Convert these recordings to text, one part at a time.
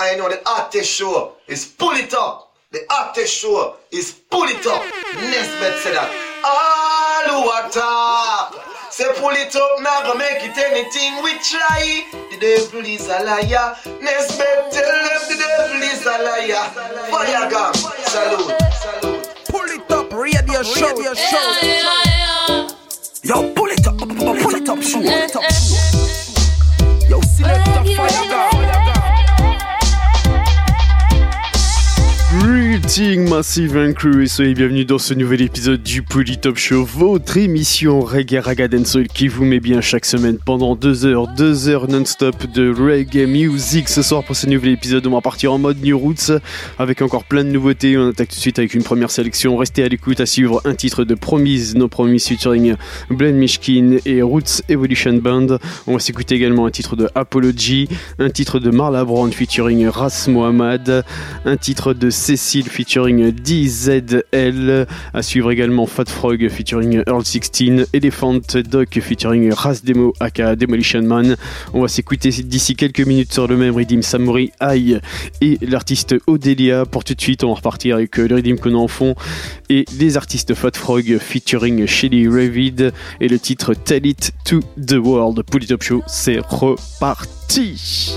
I know the hottest show is pull it up. The hottest show is pull it up. Nesbeth said that. All who are top. Say pull it up, now go make it anything we try. The devil is a liar. Nesbeth tell them the devil is a liar. Fire gun, salute, salute. Pull it up, radio show, radio show. Yo, pull it up, pull it up, show, pull it up. Yo, select the fire gun. Greeting Massive and Crew et soyez bienvenus dans ce nouvel épisode du Polytop Show, votre émission reggae raga qui vous met bien chaque semaine pendant deux heures, deux heures non-stop de reggae music. Ce soir pour ce nouvel épisode, on va partir en mode New Roots avec encore plein de nouveautés. On attaque tout de suite avec une première sélection. Restez à l'écoute à suivre un titre de Promise, No Promise featuring Blend Mishkin et Roots Evolution Band. On va s'écouter également un titre de Apology, un titre de Marla Brown featuring Ras Mohamed, un titre de Cécile featuring DZL, à suivre également Fat Frog featuring Earl 16, Elephant Doc featuring Ras Demo aka Demolition Man. On va s'écouter d'ici quelques minutes sur le même Redeem Samurai Eye et l'artiste Odelia. Pour tout de suite, on va repartir avec le Redeem qu'on a en fond et les artistes Fat Frog featuring Shelly Ravid et le titre Tell It to the World. Pull It Up Show, c'est reparti!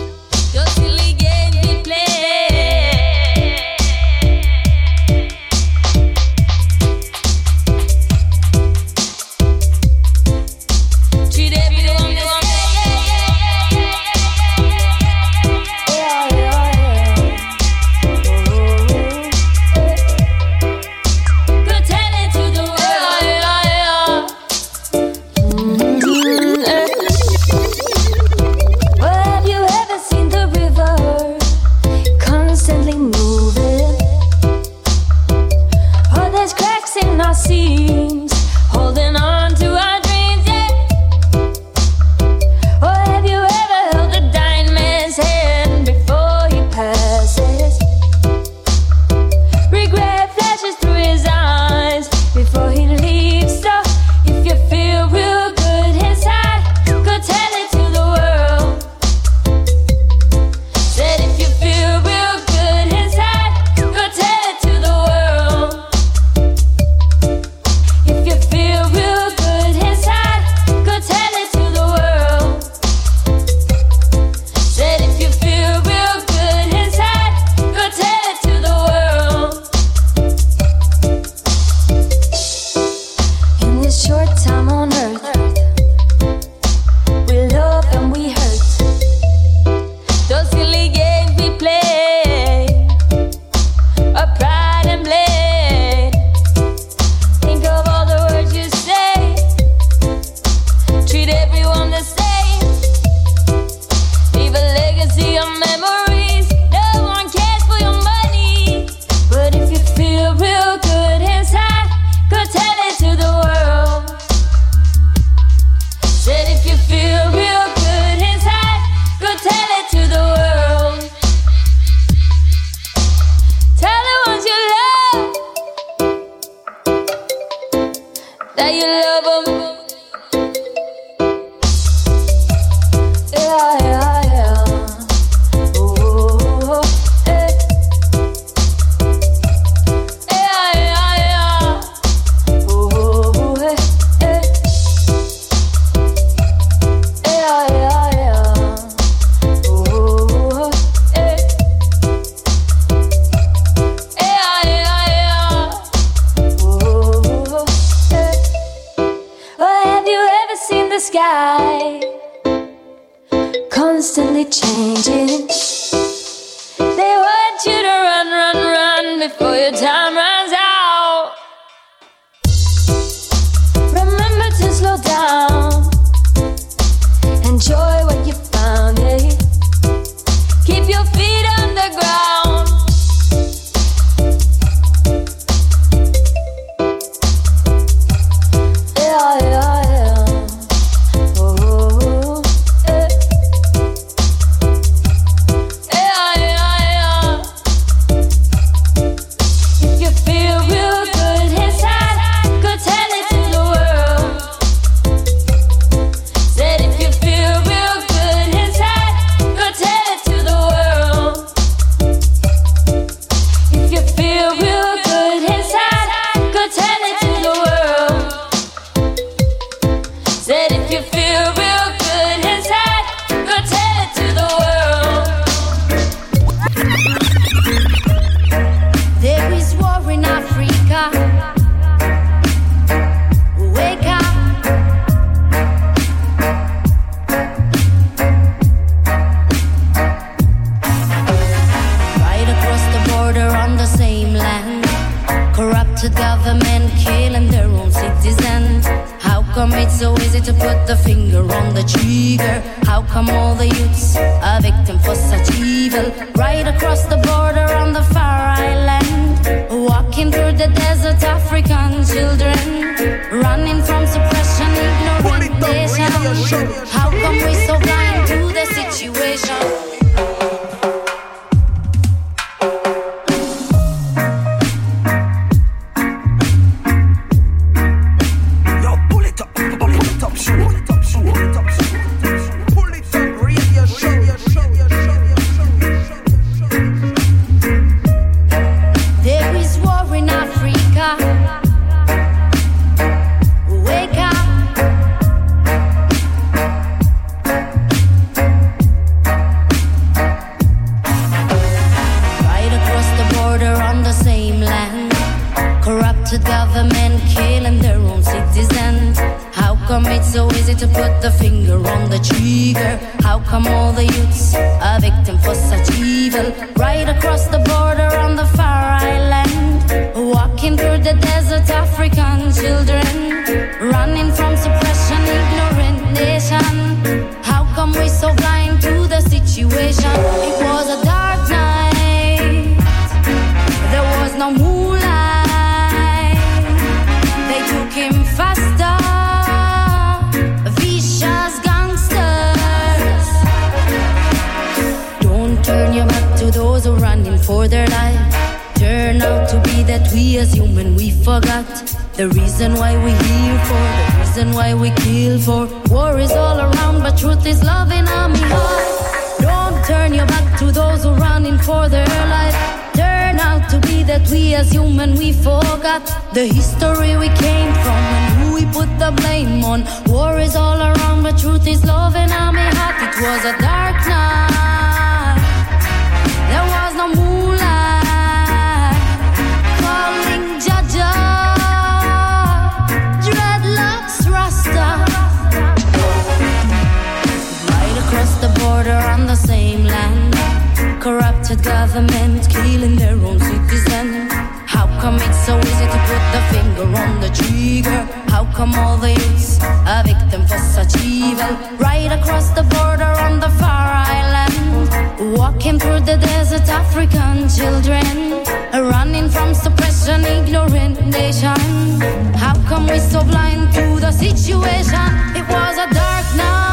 Corrupted government killing their own citizens. How come it's so easy to put the finger on the trigger? How come all the youths are victim for such evil? Right across the border on the far island. Walking through the desert, African children. Running from suppression, ignorant nation. How come we're so blind to the situation? It was a dark night.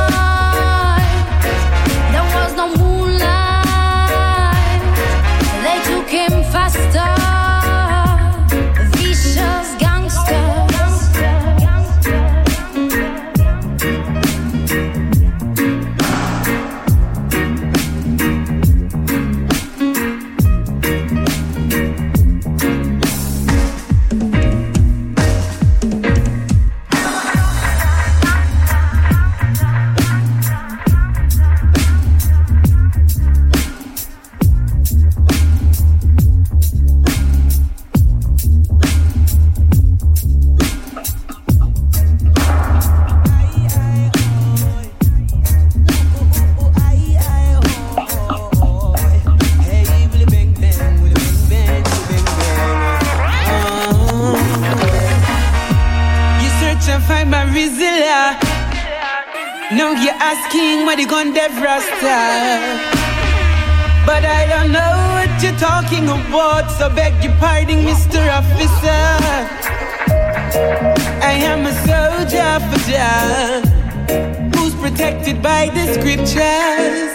Protected by the scriptures.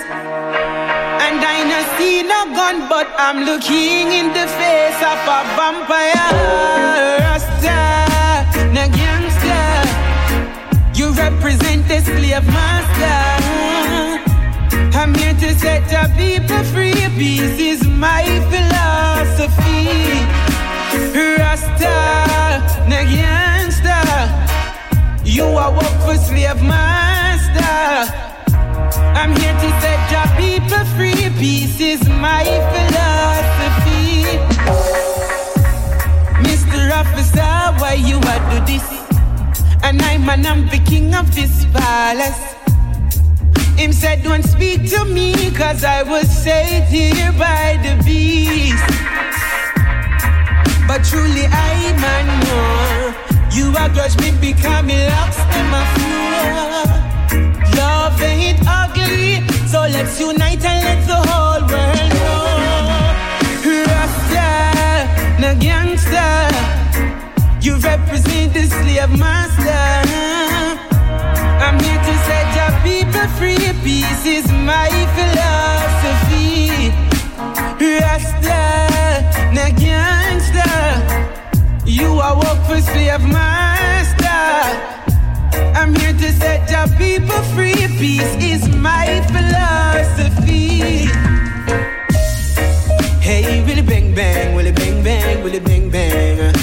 And I no see no gun, but I'm looking in the face of a vampire. Rasta, no gangster. You represent the slave master. I'm here to set the people free. Peace is my philosophy. Rasta, no gangster. You are work for slave master. People free. Peace is my philosophy. Mr. Officer, why you are do this? And I'm an I'm the king of this palace. Him said, Don't speak to me, cause I was saved here by the beast. but truly I man know. You are grudge me me locks in my floor. Love ain't ugly, so let's unite and let the whole world know. Rasta, no gangster, you represent the slave master. I'm here to set your people free. Peace is my philosophy. Rasta, no gangster. You are work for slave master. I'm here to set your people free. Peace is my philosophy. Hey, willy bang bang, willy bang bang, willy bang bang.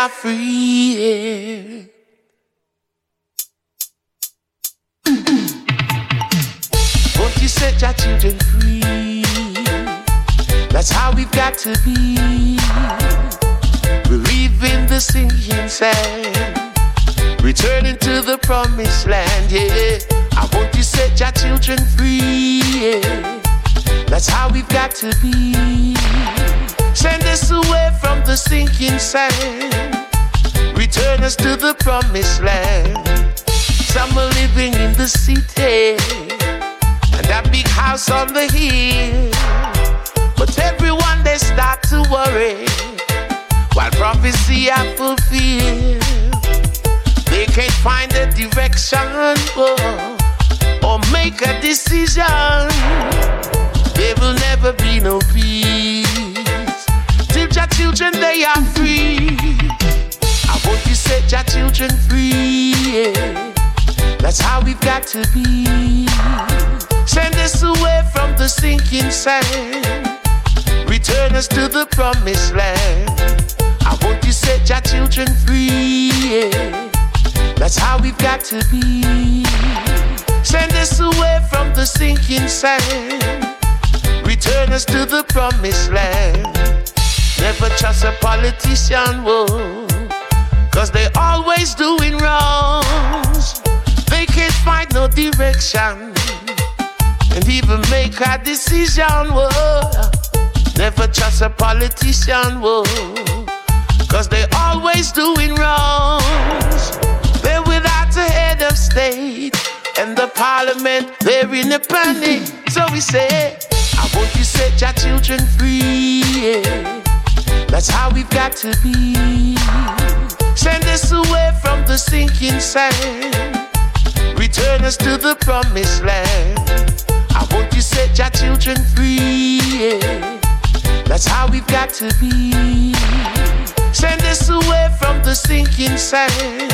Are free. Won't you set your children free? That's how we've got to be. Believe in the sinking sand. Returning to the promised land, yeah. I want you set your children free, yeah. That's how we've got to be. Send us away from the sinking sand. Us to the promised land. Some are living in the city and that big house on the hill. But everyone they start to worry while prophecy are fulfilled. They can't find a direction oh, or make a decision. There will never be no peace till your children they are free. Set your children free. yeah. That's how we've got to be. Send us away from the sinking sand. Return us to the promised land. I want you set your children free. yeah. That's how we've got to be. Send us away from the sinking sand. Return us to the promised land. Never trust a politician, whoa. Cause they always doing wrongs. They can't find no direction. And even make a decision, whoa. Never trust a politician, whoa. Cause they always doing wrongs. They're without a head of state. And the parliament, they're in a panic. So we say, I want you set your children free. yeah. That's how we've got to be. Send us away from the sinking sand. Return us to the promised land. I want you set your children free. yeah. That's how we've got to be. Send us away from the sinking sand.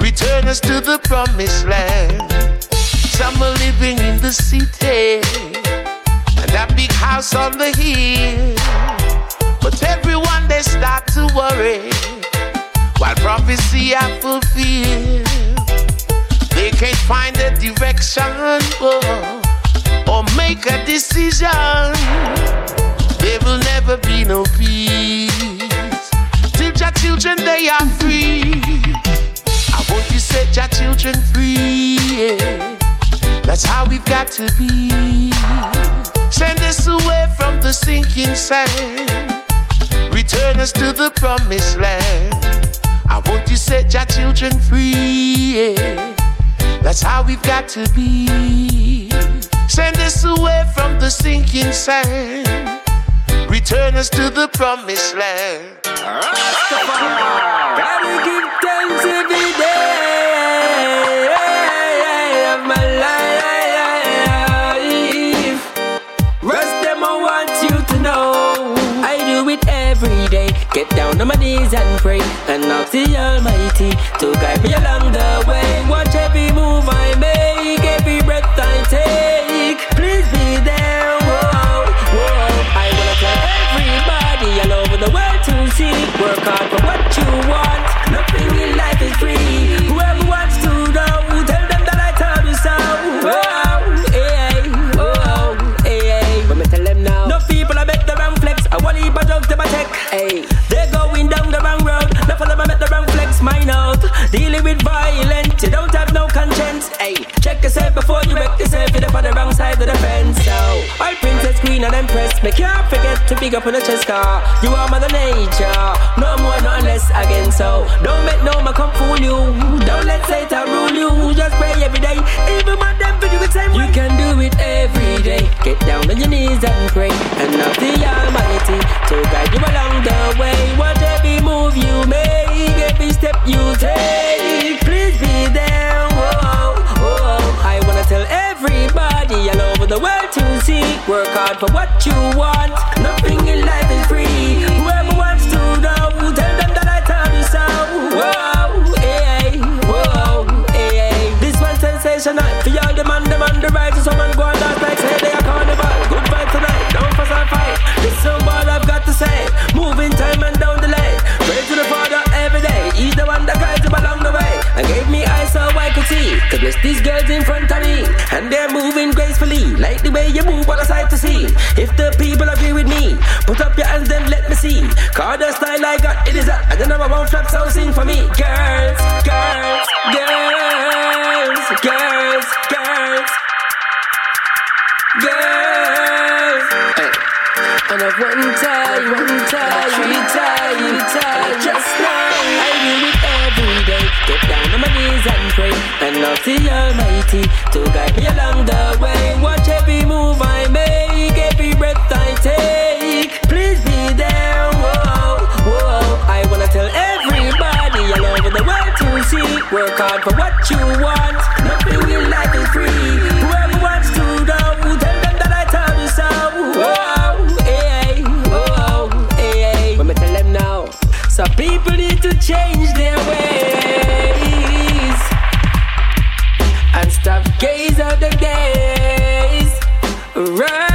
Return us to the promised land. Some are living in the city and that big house on the hill. But everyone they start to worry while prophecy are fulfilled. They can't find a direction oh, or make a decision. There will never be no peace till your children they are free. I want you set your children free. yeah. That's how we've got to be. Send us away from the sinking sand. Return us to the promised land. I want to set your children free. yeah. That's how we've got to be. Send us away from the sinking sand. Return us to the promised land. Gotta give thanks every day Get down on my knees and pray. And ask the Almighty to guide me along the way. Watch every move I make, every breath I take. Please be there. Whoa, whoa. I wanna tell everybody all over the world to see. Work hard for what you want. Nothing in life is free. Dealing with violence. You don't have no conscience. Hey, check yourself before you wreck yourself. You're on the wrong side of the fence. So, all queen, and empress. Me can't forget to big up on the chest car. You are mother nature. No more, no less again. So, don't make no man come fool you. Don't let Satan rule you. Just pray every day. Even man them do it same way. You can do it every day. Get down on your knees and pray. And ask the Almighty to guide you along the way. What every move you make, every step you take. Please be there. Work hard for what you want. Nothing in life is free. Whoever wants to know, tell them that I told you so. Whoa, hey, whoa, hey. This one sensational. For y'all, the man, the man, the righteous To bless these girls in front of me. And they're moving gracefully. Like the way you move, what a sight to see. If the people agree with me, put up your hands, then let me see. Cause the style I got, it is a. And the number one flap, so sing for me. Girls, girls, girls, girls, girls. Girls. Hey. And at one time, one time, three time, three time, just now. I Get down on my knees and pray. And ask the Almighty to guide me along the way. Watch every move I make, every breath I take. Please be there. Whoa, whoa. I wanna tell everybody all over the world to see. Work hard for what you want. Nothing in life is free. Whoever wants to know, tell them that I told you so. Whoa, hey, whoa, hey. Let me tell them now. So people need to change their and stop gaze at the gaze. Right.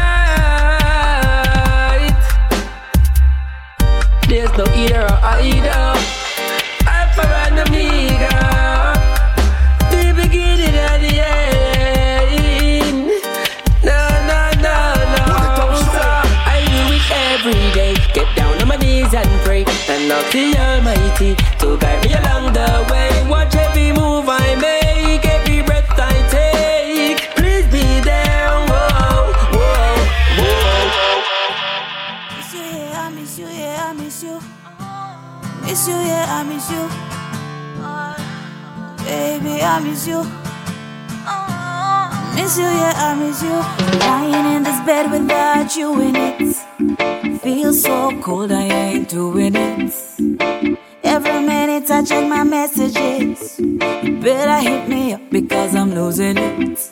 There's no either or either. Alpha and Omega. The beginning and the end. No, no, no, no. So I do it every day. Get down on my knees and pray. And ask the miss you. Miss you, yeah, I miss you. Lying in this bed without you in it. Feels so cold, I ain't doing it. Every minute I check my messages. You better hit me up because I'm losing it.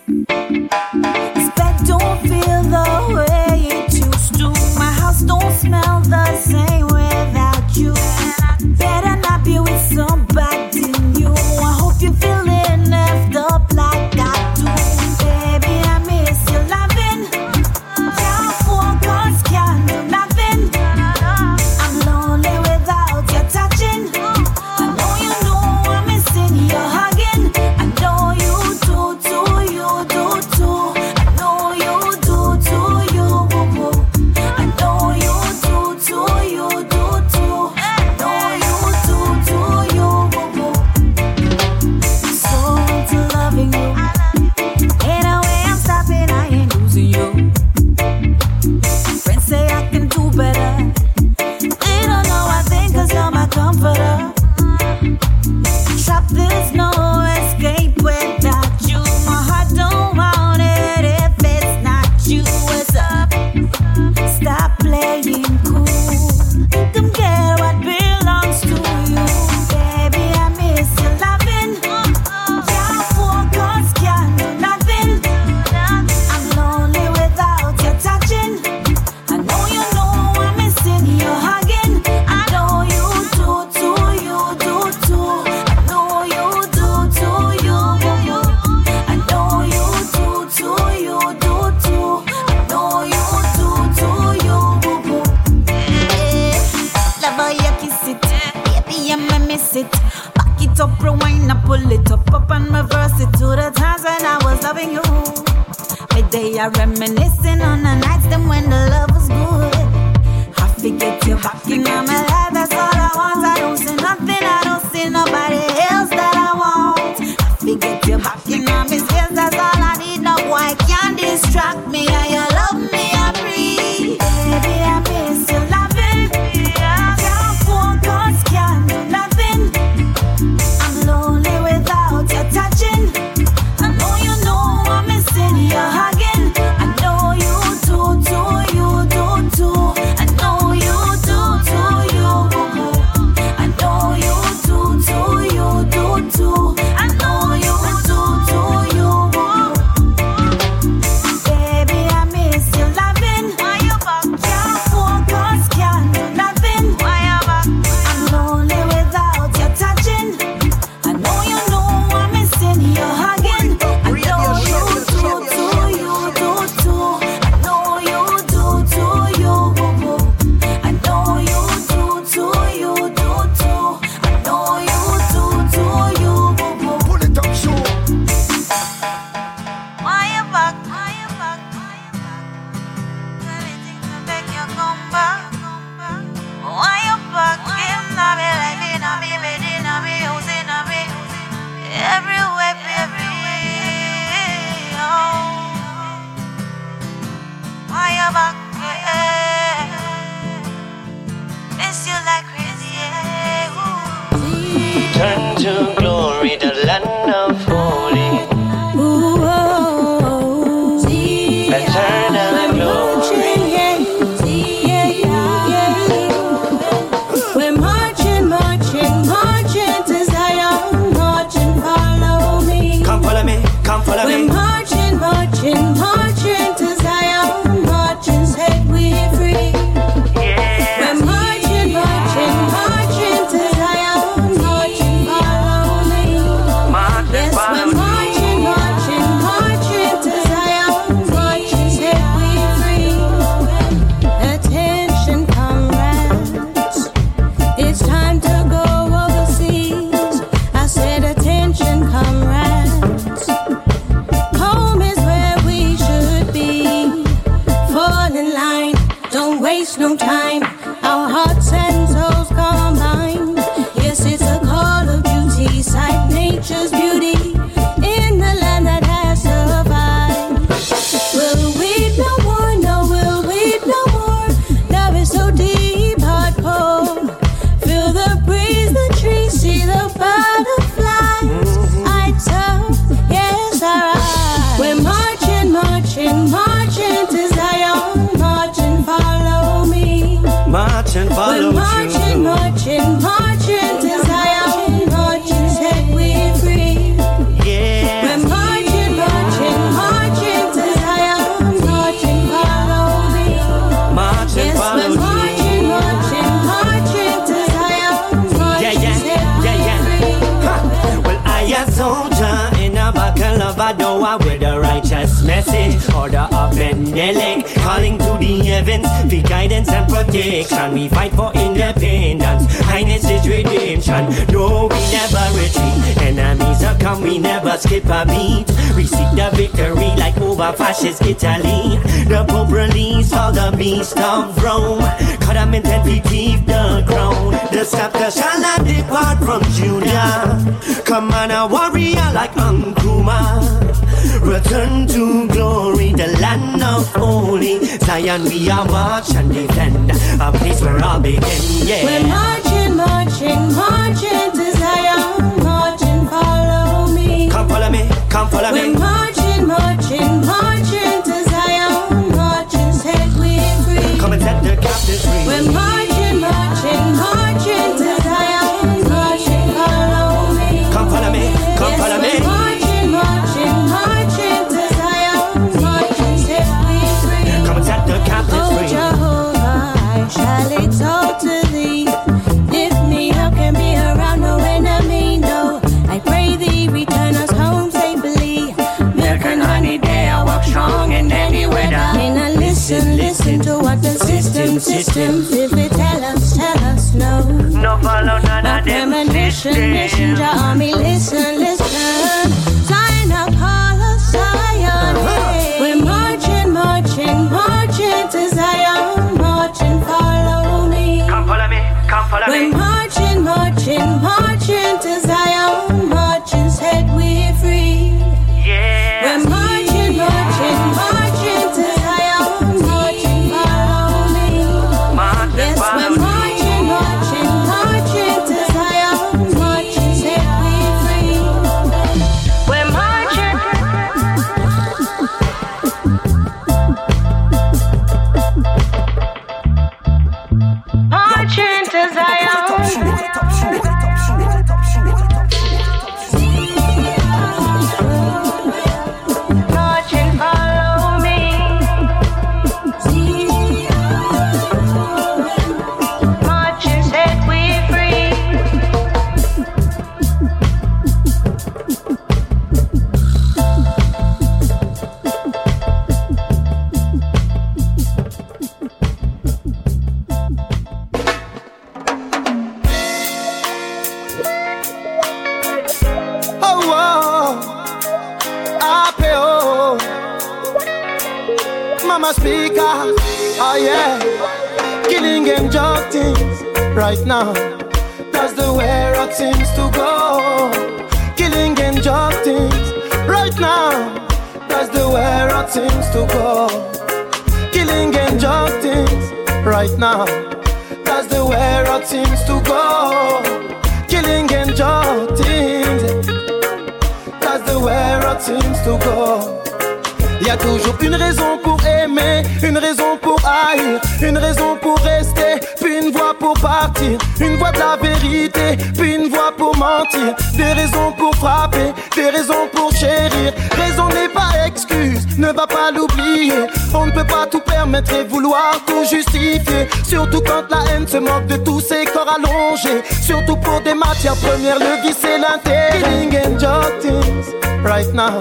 Matières premières, le l'intérêt. Killing and junk things right now.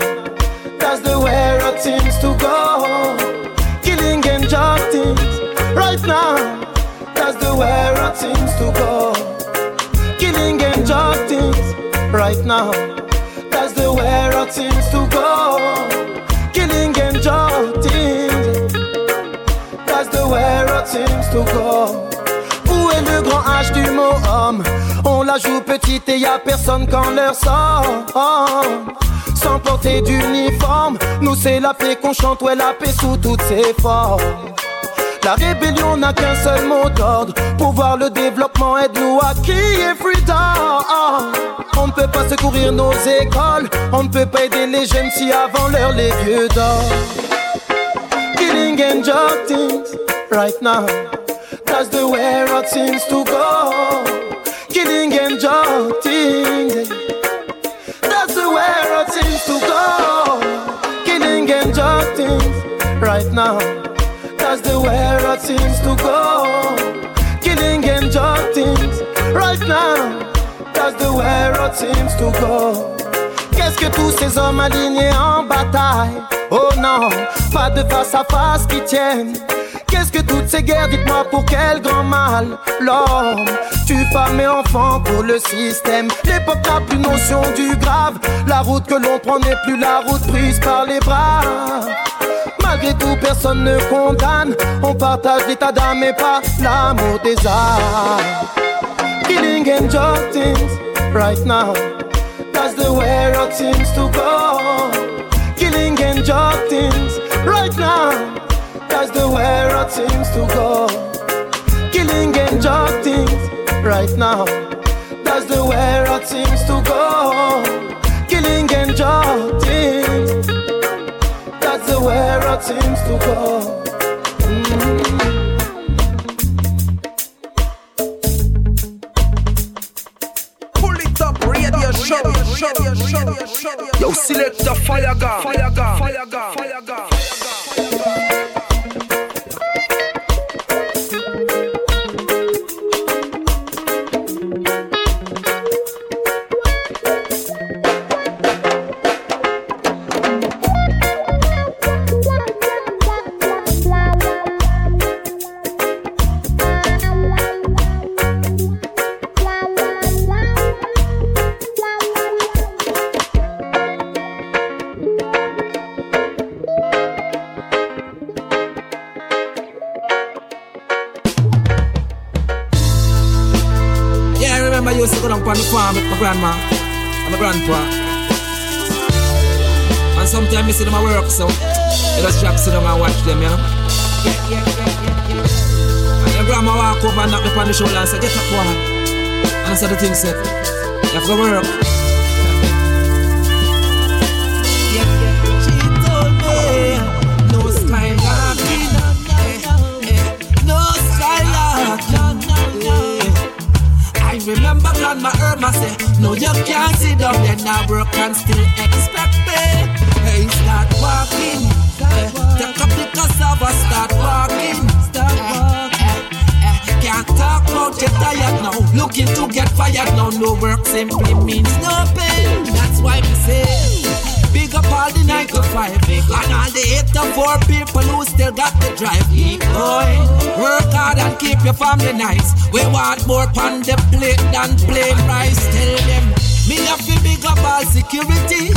That's the way it seems to go. Killing and junk things right now. That's the way it seems to go. Killing and junk things right now. That's the way seems to go. Killing and junk things. That's the way it seems to go. Et y a personne quand l'heure sort. Sans porter d'uniforme, nous c'est la paix qu'on chante, ouais la paix sous toutes ses formes. La rébellion n'a qu'un seul mot d'ordre. Pouvoir le développement aide-nous à crier freedom On ne peut pas secourir nos écoles. On ne peut pas aider les jeunes si avant l'heure les vieux dorment Killing and things right now. That's the way it seems to go that's the way seems to go. Killing and right now. That's the way seems to go. Qu'est-ce que tous ces hommes alignés en bataille? Oh non, pas de face à face qui tiennent. Qu'est-ce que toutes ces guerres, dites-moi pour quel grand mal L'homme tue femmes et enfants pour le système L'époque n'a plus notion du grave La route que l'on prend n'est plus la route prise par les bras Malgré tout, personne ne condamne. On partage l'état d'âme et pas l'amour des. Killing and junk things right now. That's the way it seems to go. Killing and junk things right now. That's the way it seems to go. Killing and junk things right now. That's the way it seems to go. Way it seems to go. Mm-hmm. Pull it up, radio show, Yo, select the fire gun, fire gun, fire gun, fire gun. I said the thing said, you have to work. Me, no skylocking, eh, no skylocking, eh. I remember grandma Irma say, No, you can't sit down there now work and still expect pay. Hey, start walking. Eh, take up the cassava, start walking. Start walking. Can't talk about tired now. Looking to get fired now. No work simply means no pay. That's why we say. Big up all the 9 to 5 And all the 8 to 4 people who still got the drive going Work hard and keep your family nice We want more on the plate than plain rice Tell them Me have to big up all security.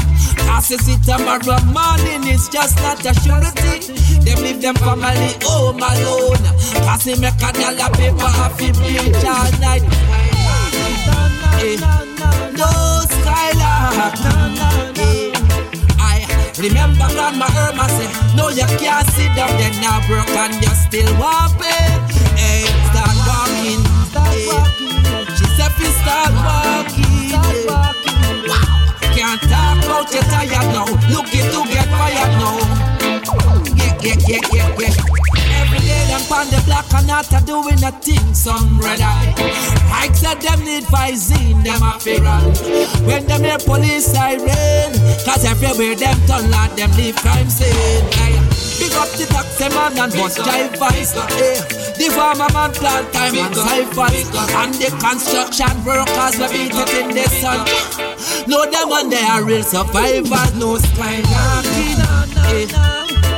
Cause it's it tomorrow morning, it's just not a surety. Them leave them family home alone. Cause they make a dollar paper to bleach all night. Eh, No skylark. Eh, I remember grandma Irma say, No, you can't sit down there now, broke and you're still pay. Hey, start walking. Eh, She said, "Fi start walking. Eh. Talk about you tired now. Looking to get fired now. Yeah, yeah, yeah, yeah, yeah. Every day them on the block and not a doing a thing, some red eye. I said them need Visine, them a fear When them hear police siren, cause everywhere them turn like them leave crime scene. Hey, Big up the taxi man and bus drivers. Hey, the farmer man plant time and ciphers. And the construction workers we beat it in the sun. No, them on they are real survivors. No skylarking. Eh.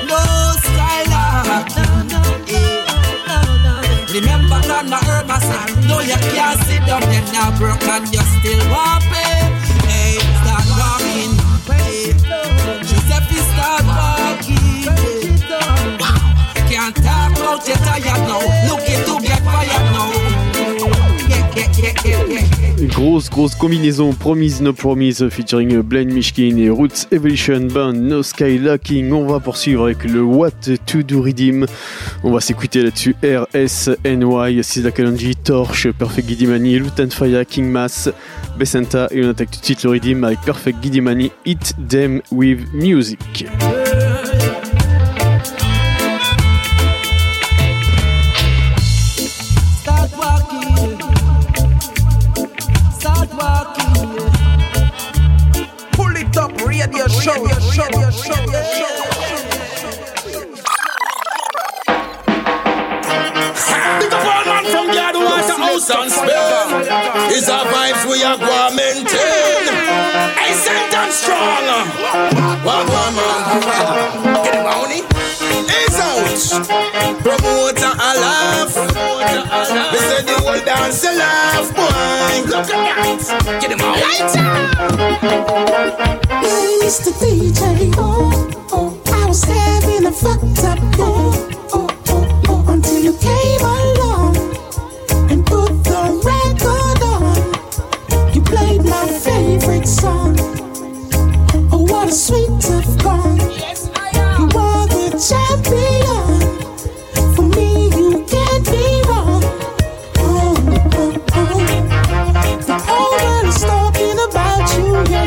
No skylarking. Hey. Eh. Remember Nana Irma said, No, you can't sit down there now, broke and you still pay. Hey, eh, start walking. "Fi start walking. Can't talk about you tired now. Looking Grosse, grosse combinaison Promise No Promise featuring Blaine Mishkin et Roots Evolution Band No Sky Lacking. On va poursuivre avec le What to Do Redeem. On va s'écouter là-dessus RSNY, Sisa Kalonji, Torch, Perfect Gidimani, Lutan Fire, King Mass, Besanta et on attaque tout de suite le Redeem avec Perfect Gidimani, Hit Them With Music. Show, radio show, radio show, radio show. And spend. Is a vibes we are going maintain. Hey, sent strong. What one man? Get money. Is out. Promoter a laugh. They said the whole dance a laugh, boy. Look at that. Get him out. Yeah, Mr. DJ, oh, oh, I was having a fucked up oh, oh, oh, oh, until you came along and put the record on. You played my favorite song. Oh, what a sweet tough gone. Yes, I am. You are the champion.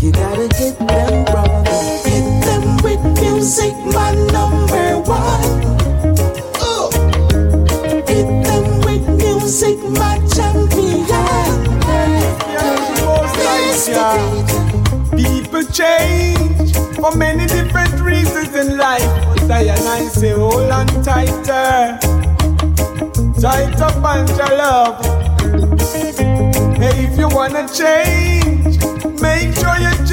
You gotta hit them wrong. Hit them with music, my number one. Hit them with music, my champion. People change for many different reasons in life. But I and I say, hold on tighter. Tight up and your love. Hey, if you wanna change,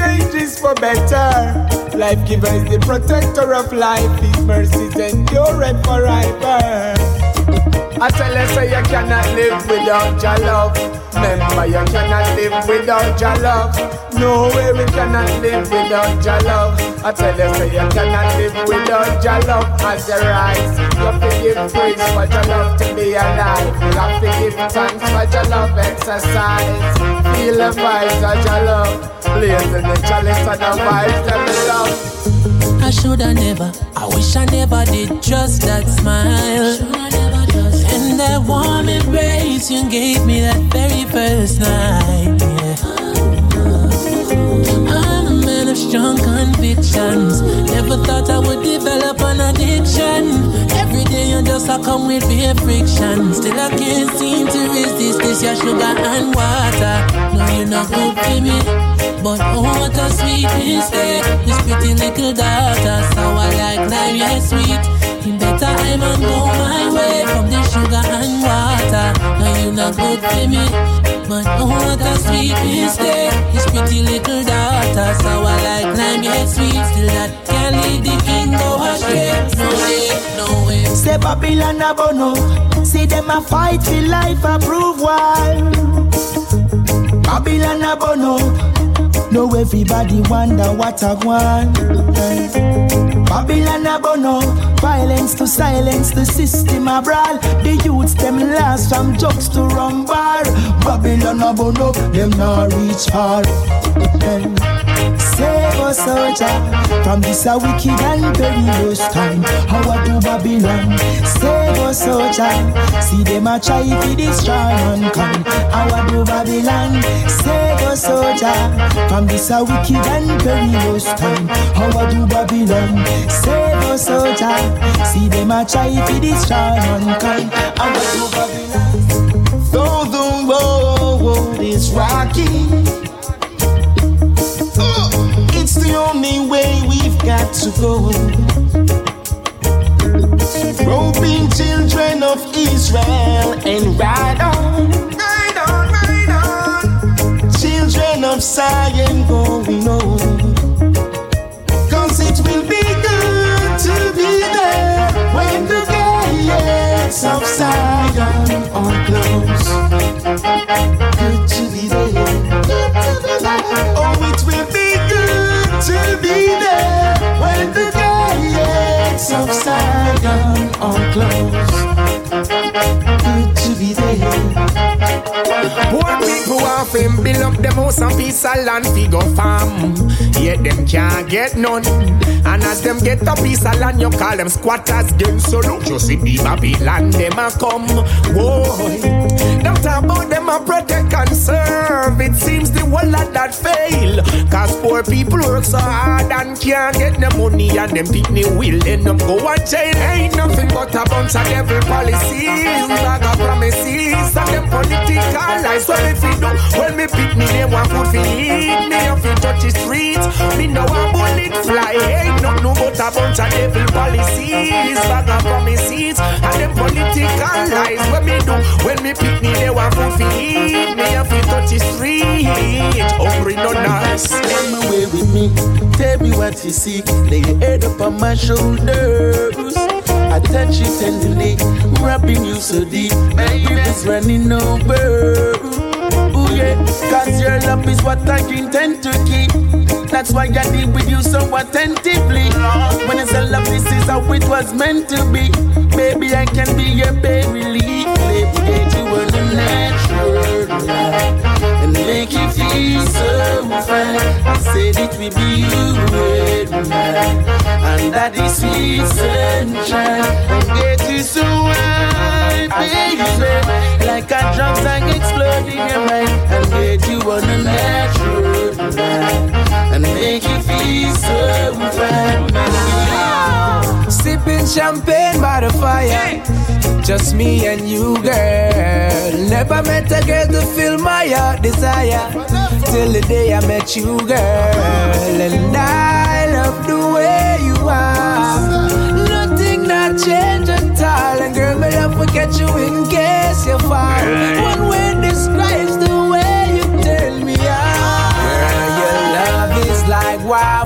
sure your change is for better. Life giver is the protector of life. His mercies endure forever. I tell you, say you cannot live without your love. Remember, you cannot live without your love. No way we cannot live without your love. I tell you, say you cannot live without your love. As you rise, you have to give praise for your love to be alive. You have to give thanks for your love exercise. Feel the vibes of your love. Blazing the chalice of the vibes that we love. I shoulda never, I wish I never did just that smile. That warm embrace you gave me that very first night. Yeah. I'm a man of strong convictions. Never thought I would develop an addiction. Every day you just come with bare friction. Still I can't seem to resist this your sugar and water. No, you're not good me. But oh, what a sweet mistake. This pretty little daughter, sour like lime, yeah, sweet. Time and go my way from the sugar and water. Now you're not good for me. But oh, what a sweet mistake. This pretty little daughter, sour like lime, yeah, sweet. Still that can lead the king go astray. No way, no way. Say Babylon a bono. See them a fight for life approval. Babylon a bono. No everybody wonder what I want. Babylon a. Violence to silence the system a. The youths them last from drugs to rum bar. Babylon a bono. Them not reach far. Save us, soldier, from this a wicked and perilous time. How do Babylon? Save us, soldier. See them a try to destroy mankind. How do Babylon? Save us, soldier, from this a wicked and perilous time. How do Babylon? Save us, soldier. See them a try to destroy mankind. How do Babylon? Though the road is rocky. The only way we've got to go. Roping children of Israel and ride on, ride on, ride on. Children of Zion going on. Cause it will be good to be there when the gates of Zion are closed. Good to be there. Oh, it will to be there when the gates of Zion are closed. Poor people want to build up them house and piece of land fi go farm. Yet them can't get none. And as them get a piece of land, you call them squatters. Then so look, you see the Babylon them a come. Boy, them talk about them a protect and serve. It seems the whole lot that fail. Cause poor people work so hard and can't get the money and them pitney will end up go and jail. Ain't nothing but a bunch of devil policies, bag of promises, and them political lies. Well, if you do, well, me pitney they want food for eat. Me if you touch the street, me know a bullet fly. Ain't no but a bunch of devil policies, bag of promises, and them political lies. When me do, when me pitney they want food for eat. Me if you touch the street, hungry no nice. Come away with me, tell me what you see. Lay your head up on my shoulders. I touch you tenderly, rubbing you so deep. My river's running over. Ooh yeah, cause your love is what I intend to keep. That's why I deal with you so attentively. When it's a love, this is how it was meant to be. Baby, I can be your baby relief. Baby, you on the natural make you feel so fine. I said it will be you and mine, and that is sweet sunshine. Get you so high, baby, like a drums that explode in your mind, and get you on a natural light and make you feel so fine. Sipping champagne by the fire. Just me and you, girl. Never met a girl to fill my heart desire. Till the day I met you, girl. And I love the way you are. Nothing not change at all. And girl, love to catch you in case you fall. One word describes the way you turn me on. Girl, your love is like wildfire.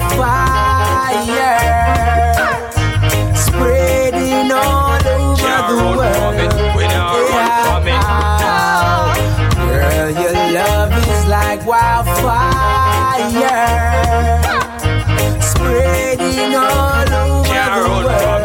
Wildfire. Spreading all over the world.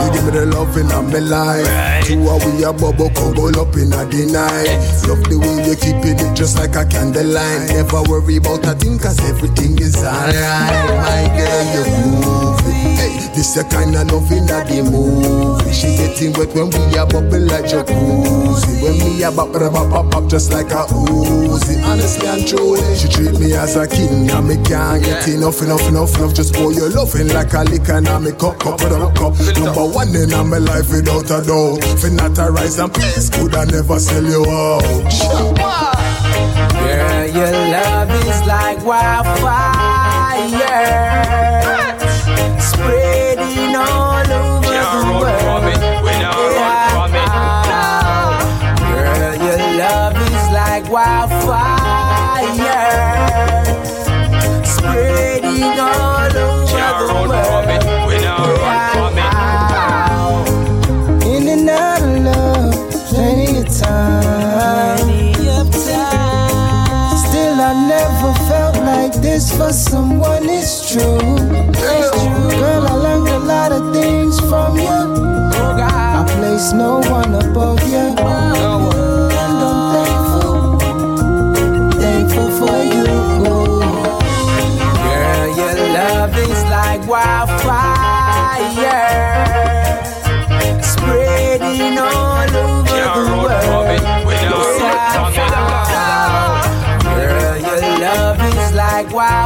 You give me the love in my life. Two are we a bubble couple up in a the night. Love the way you keep it just like a candlelight. Never worry about a thing cause everything is alright. My girl, you move it. This a kind of loving that the movie. She getting wet when we a bubble like jacuzzi. When we a bop bop bop bop bop just like a Uzi. Honestly and truly, she treat me as a king. And me can't get enough, enough, enough, enough. Just pour your loving like a liquor and me cup, cup, cup, cup. Number one in my life without a doubt. For not a rise and peace, could I never sell you out. Girl, your love is like wildfire,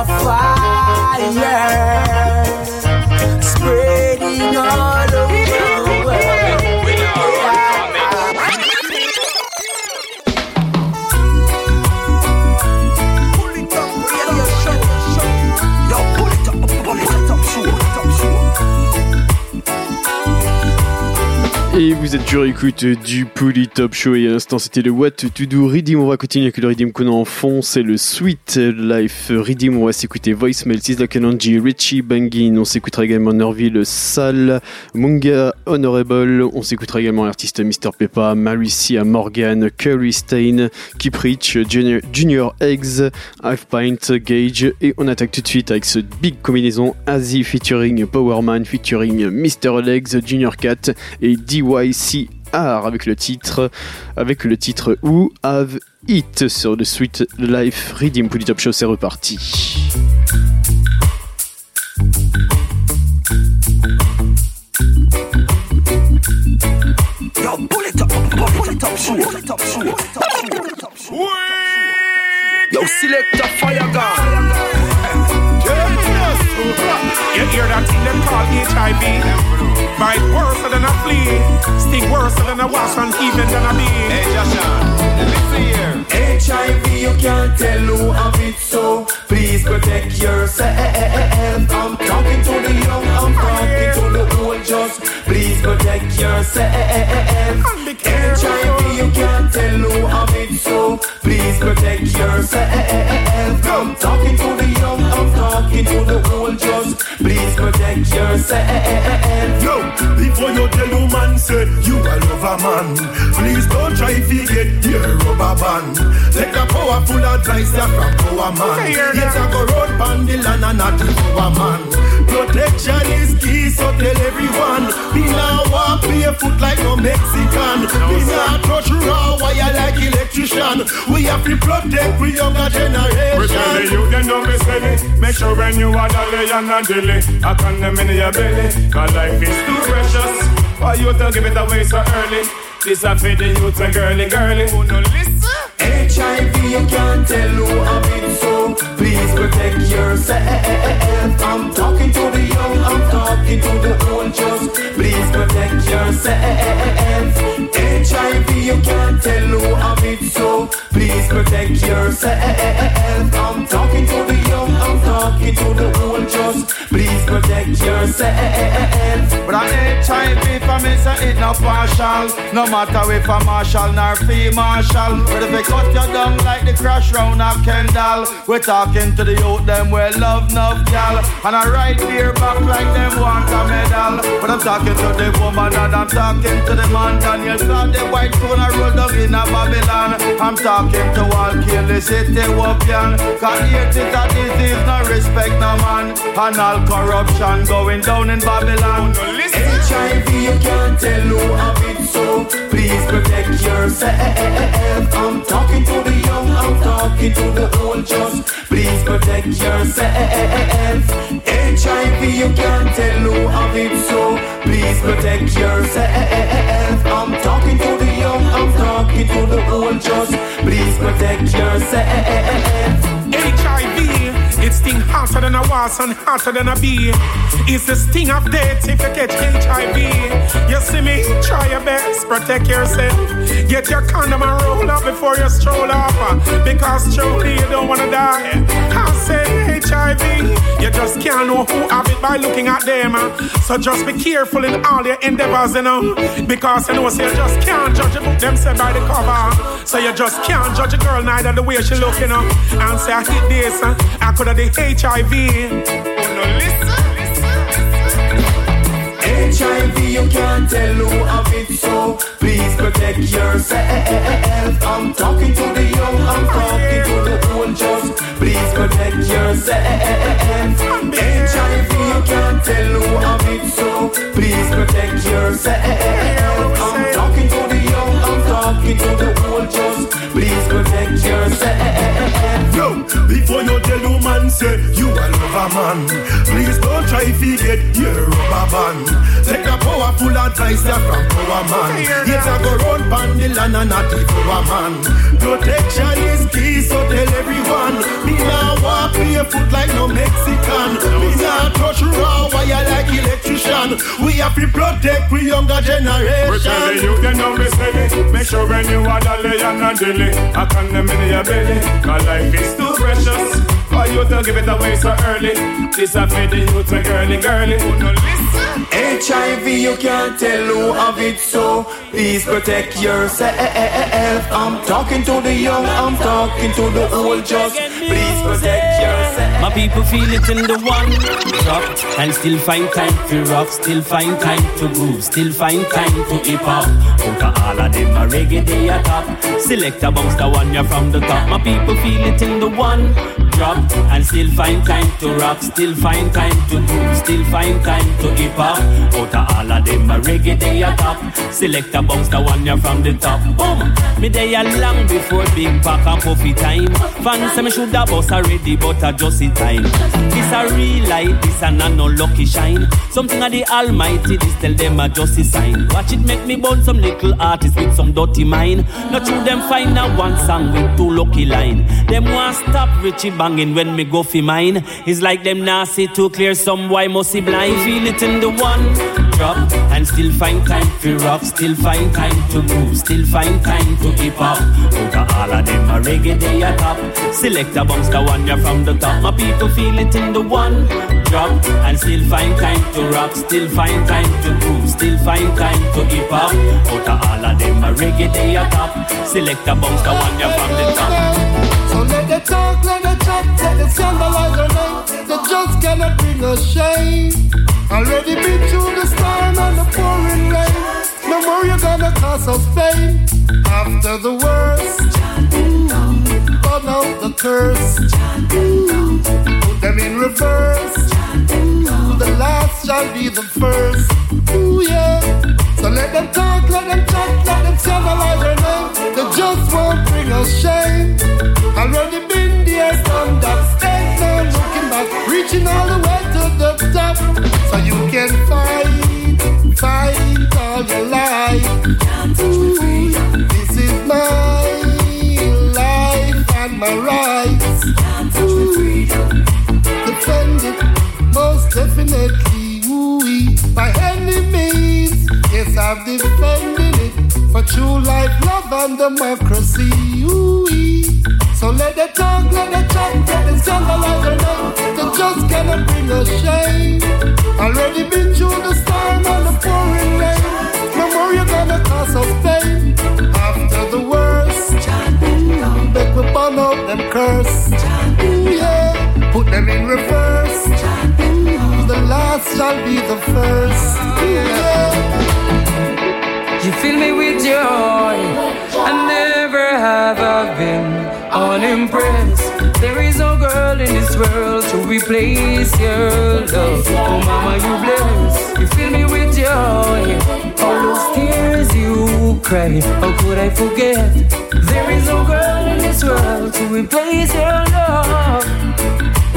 like vous êtes toujours écoute du Pouli Top Show et à l'instant c'était le What to Do Redeem. On va continuer avec le Redeem qu'on a en fond, c'est le Sweet Life Redeem. On va s'écouter Voicemail, Sisla Kanonji, Richie Bangin. On s'écoutera également Nerville, Sal, Munga, Honorable. On s'écoutera également l'artiste Mr. Peppa, Maricia Morgan, Curry Stain, Kiprich, Junior, Junior Eggs, Half Pint, Gage. Et on attaque tout de suite avec ce big combinaison Asie featuring Powerman, featuring Mr. Legs, Junior Cat et DYCR avec le titre avec le titre Who Have It sur le Sweet Life pour Top Show c'est reparti. Hear that thing them call HIV? Bite worse than a flea, sting worse than a wasp and even than a bee. Hey, Joshua, listen here. HIV, you can't tell who have it, so please protect yourself. I'm talking to the young, I'm talking to the old, just please protect yourself. HIV, you can't tell who have it, so please protect yourself. I'm talking to the young, I'm talking to the old, just please protect yourself. Yo, before you tell you say you a lover man, please don't try to get your rubber band. Take a powerful advice from power man. It's a go road bandil and not a power man. Protection is key, so tell everyone. Be now walk barefoot like no Mexican. Be now touch raw wire like electrician. We have to protect we younger generation. We tell the youth don't be silly. Make sure when you are dolly and not dilly, I can them in your belly. Cause life is too precious. Why you don't give it away so early? This a for the youth and girly girly who no listen. HIV, you can't tell who have it, so please protect yourself. HIV for me say it no partial. No matter if a marshal nor fee marshal. But if they cut you down like the crash round a Kendall We're talking to the youth them we love enough gal. And I ride beer back like them want a medal. But I'm talking to the woman and I'm talking to the man. Daniel saw the white phone I roll down in a Babylon. I'm talking to all kill the city Wopian Cause hate is a disease no respect no man. And all corruption going down in Babylon HIV, you can't tell who have it, so please protect yourself. I'm talking to the young, I'm talking to the old, just please protect yourself. HIV, you can't tell who have it, so please protect yourself. I'm talking to the young, I'm talking to the old, just please protect yourself. HIV, it's sting hotter than a was and hotter than a bee. It's the sting of death if you catch HIV. You see me, try your best, protect yourself. Get your condom and roll up before you stroll off. Because truly you don't wanna die. I say HIV, you just can't know who have it by looking at them. So just be careful in all your endeavors, you know. Because you know, so you just can't judge a book them say by the cover. So you just can't judge a girl neither the way she look, you know. And say I hit this, I could have the HIV. No, listen. HIV, you can't tell who have it, so please protect yourself. I'm talking to the young, I'm talking to the old, just please protect yourself. HIV, you can't tell who have it, so please protect yourself. I'm talking to the young, I'm talking to the old, just please protect yourself. Before you tell you man say you a lover man, please don't try to get your rubber band. Take a powerful advice ya from power man. Yes, I go run pan and not power man. Protection is key, so tell everyone. Me now walk barefoot like no Mexican. Me now touch raw wire like electrician. We have to protect we younger We tell the generation. youth they know me steady Make sure when you are dolly and not dilly I can them in your belly Cause life is too precious For you to give it away so early This a for the youth a girly girly Who no listen HIV, you can't tell who have it, so please protect yourself. I'm talking to the young, I'm talking to the old, just please protect yourself. My people feel it in the one drop and still find time to rock, still find time to groove, still find time to hip hop. Out of all of them, a reggae they a top. Select a bounce the one you're from the top. My people feel it in the one drop and still find time to rock, still find time to groove, still find time to hip hop. Out of all of them, a reggae they a top. Select a bounce the one you're from the top. Boom, me they a long before big pack and puffy time. Fans say me shoulda bust already, but I just in time. This a real light, this a no lucky shine. Something of the Almighty, this tell them a just a sign. Watch it make me burn some little artist with some dirty mind. Not true them find a one song with two lucky line. Them want stop Richie banging when me go fi mine. It's like them nasty too clear. Some boy must be blind. Feel it in the one drop and still find time for rock. Still find time to groove. Still find time to hip up. Out all of them a reggae they a top. Select a bounce the one you're from the top. My people feel it in the one drop and still find time to rock. Still find time to groove. Still find time to hip up. Out all of them a reggae they a top. Select a bounce the one you're from the top. So let the talk, let let the scandalize our name. They just cannot bring us shame. Already been through the storm and the pouring rain. No more you gonna cause us pain. After the worst, ooh, burn out the curse. Put them in reverse. The last shall be the first. Ooh, yeah. So let them talk, let them chat, let them scandalize our name. They just won't bring us shame. Already been there, done that. Ain't no looking back, reaching all the way to the top. So you can fight, fight all your life. Ooh, this is my life and my rights. Ooh, defend it most definitely. Ooh, by any means, yes, I've defended it for true life, love, and democracy. Ooh, so let the talk, let the chat, let the scandalize our name. They just cannot bring us shame. Already been through the storm and the pouring rain. No more you gonna cause us pain. After the worst, make we burn out them curse. Ooh, yeah, put them in reverse. The last shall be the first. Yeah. You fill me with joy. I never have I been unimpressed. There is no girl in this world to replace your love. Oh, mama, you bless. You fill me with joy. All those tears you cry, how could I forget? There is no girl in this world to replace your love.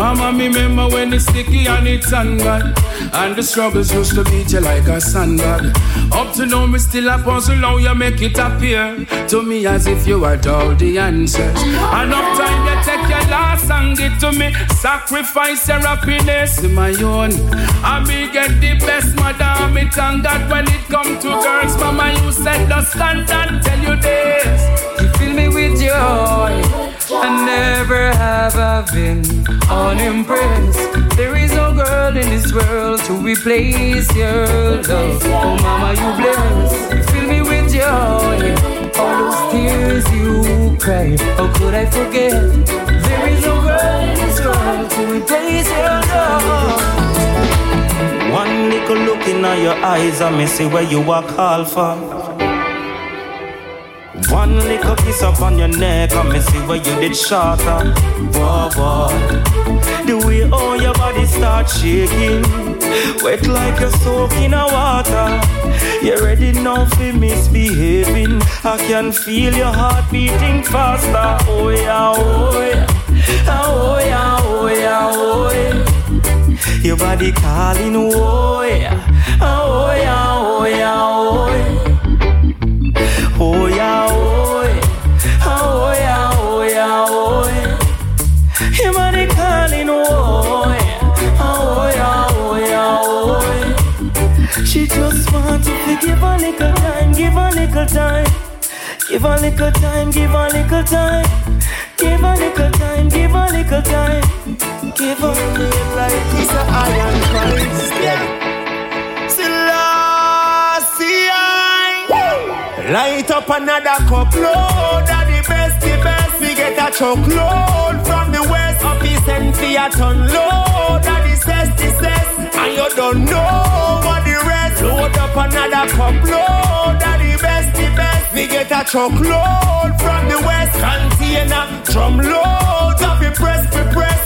Mama, me remember when it's sticky and it's bad. And the struggles used to beat you like a sandbag. Up to now, me still a puzzle how you make it appear to me as if you had all the answers. Enough time you take your last and give to me. Sacrifice your happiness in my own. I me get the best, madam. It and God when it come to girls. Mama, you said the stand and tell you this. You fill me with joy. I never have I been unimpressed. There is no girl in this world to replace your love. Oh, mama, you bless. Fill me with joy. All those tears you cry, how could I forget? There is no girl in this world to replace your love. One little look in your eyes, I may see where you are called for. One little kiss up on your neck, I may see where you did shorter. Whoa, whoa. The way all your body start shaking, wet like you're soaking a water. You're ready now for misbehaving. I can feel your heart beating faster. Oh yeah, oh yeah, oh yeah, oh yeah, oh yeah. Your body calling, oh yeah, oh yeah, oh yeah, oh yeah. Just want to forgive a little time, give a little time, give a little time, give a little time, give a little time, give a little time, give a little like He's a iron Christ. Yeah. Light up another cup load of the best, the best. We get a truckload from the west. Up east and a ton load of the cess, the cess. And you don't know what Load up another cup load of the best, the best. We get a truckload from the west. Container drum load of the press, the press.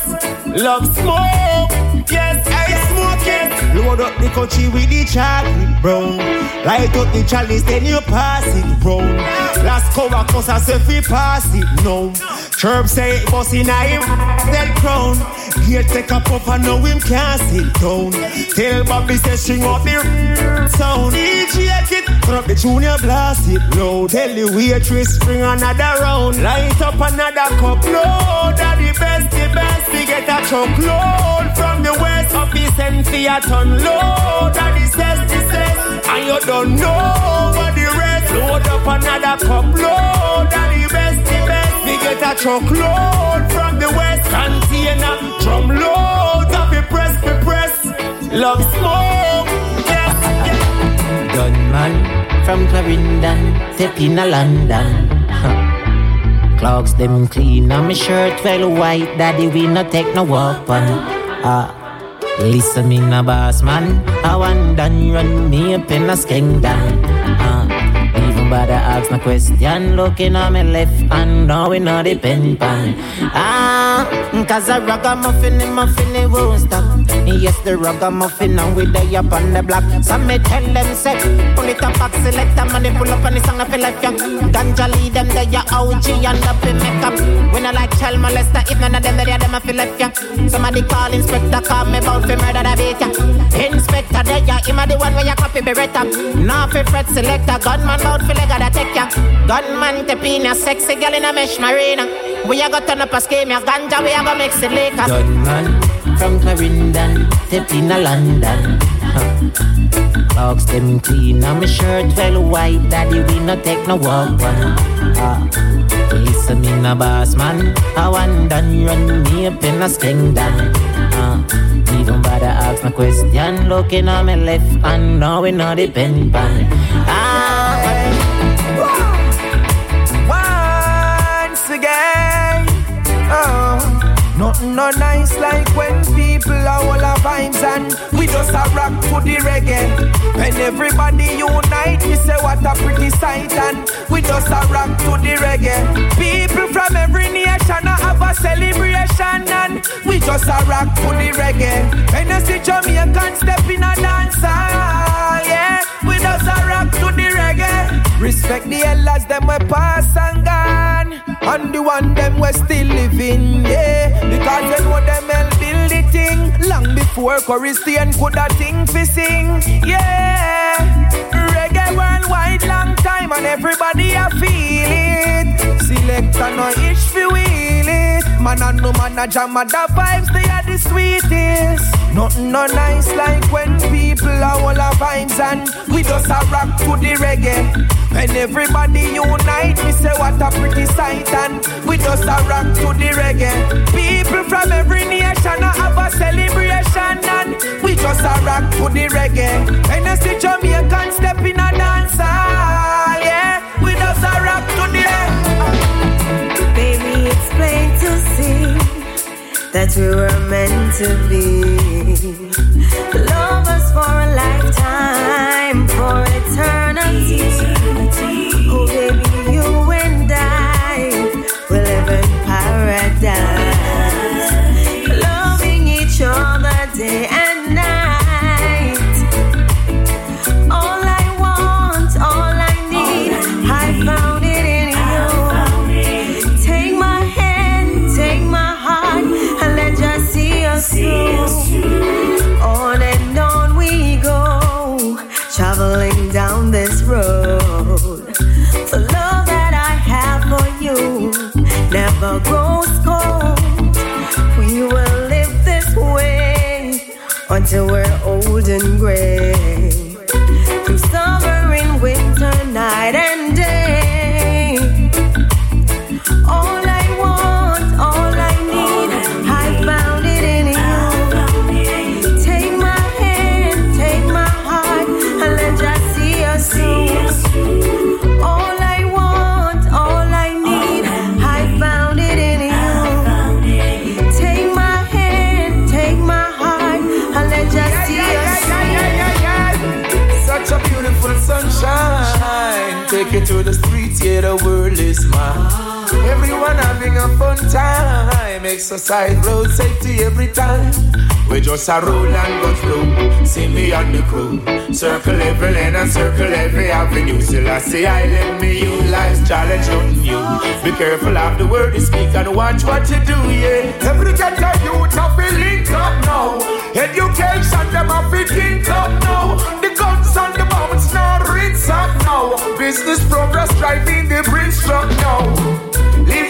Love smoke, yes, I smoke it. Load up the country with the chocolate brown. Light up the chalice, then you pass it round. Last cover cause I say fi pass it no. Chirp say it was in a him dead crown. Here take a puff and know him can't sit down. Tell Bobby say string up the sound. DJ turn up the junior blast it low. Tell the waitress bring another round. Light up another cup load. That the best, the best. We get a truckload from the west. Up east and a ton load. That the says, the says. And you don't know what the rest. Load up another cup load. That Get a truckload from the west. Container drum load. Of the press, the press. Love smoke. Yes, yes. Gunman from Clarendon, step in a London. Huh. Clocks them clean on my shirt, well white. Daddy, we not take no weapon. Ah. Listen me na boss man I want done run me up in a skeng down uh, Even bother ask no question. Looking on my left hand Now we know the pen pan Ah, cause a ragamuffin in muffin it won't stop Yes, the ragamuffin and we day up on the block. So me tell them say Pull it up back, select them And they pull up on the song I feel like young. Ganja lead them they ya OG and up in makeup. When I like child molester If none of them they them I feel like young. Somebody call inspector Call me bout fi murder the beat ya. Inspector they ya Him the one where you copy beretta Now fi fret selector Gunman bout fi leg the take ya. Gunman tepina Sexy girl in a mesh marina. We a got turn up a scheme ya Ganja we a go mix it later Gunman from Clarendon, step in a London. Huh. Them clean, and my shirt well white. Daddy, we no take no walk one. Uh, listen me na boss man. I want done run me up in a skeng down. Uh, even bother ask no question. Looking on my left hand, now we know the pen. Ah, no nice like when people are all our vibes and we just a rock to the reggae. When everybody unite, we say what a pretty sight and we just a rock to the reggae. People from every nation have a celebration and we just a rock to the reggae. When you see Jamaican step in a dance yeah, we just a rock to the reggae. Respect the elders, them we pass and gone, and the one them we still living, yeah. Because they know them help build the thing long before Christian could a thing fi sing. Yeah, reggae worldwide long time and everybody a feel it. Select no itch fi wheel it. Man and no man a jam a the vibes they are the sweetest. Nothing no nice like when people are all a vibes and we just a rock to the reggae. When everybody unite, we say what a pretty sight and we just a rock to the reggae. People from every nation have a celebration and we just a rock to the reggae. When you see Jamaican step in a dance hall, yeah, we just a rock to the Baby, it's plain to see that we were meant to be. Time. Exercise, road safety every time. We just a roll and go through. See me on the crew. Circle every lane and circle every avenue. Still I say I let me you. Life's challenge on you. Be careful of the word you speak and watch what you do, yeah. Every ghetto youth have to link up now. Education them have to think up now. The guns and the bombs now rinse up now. Business progress driving the bridge truck now.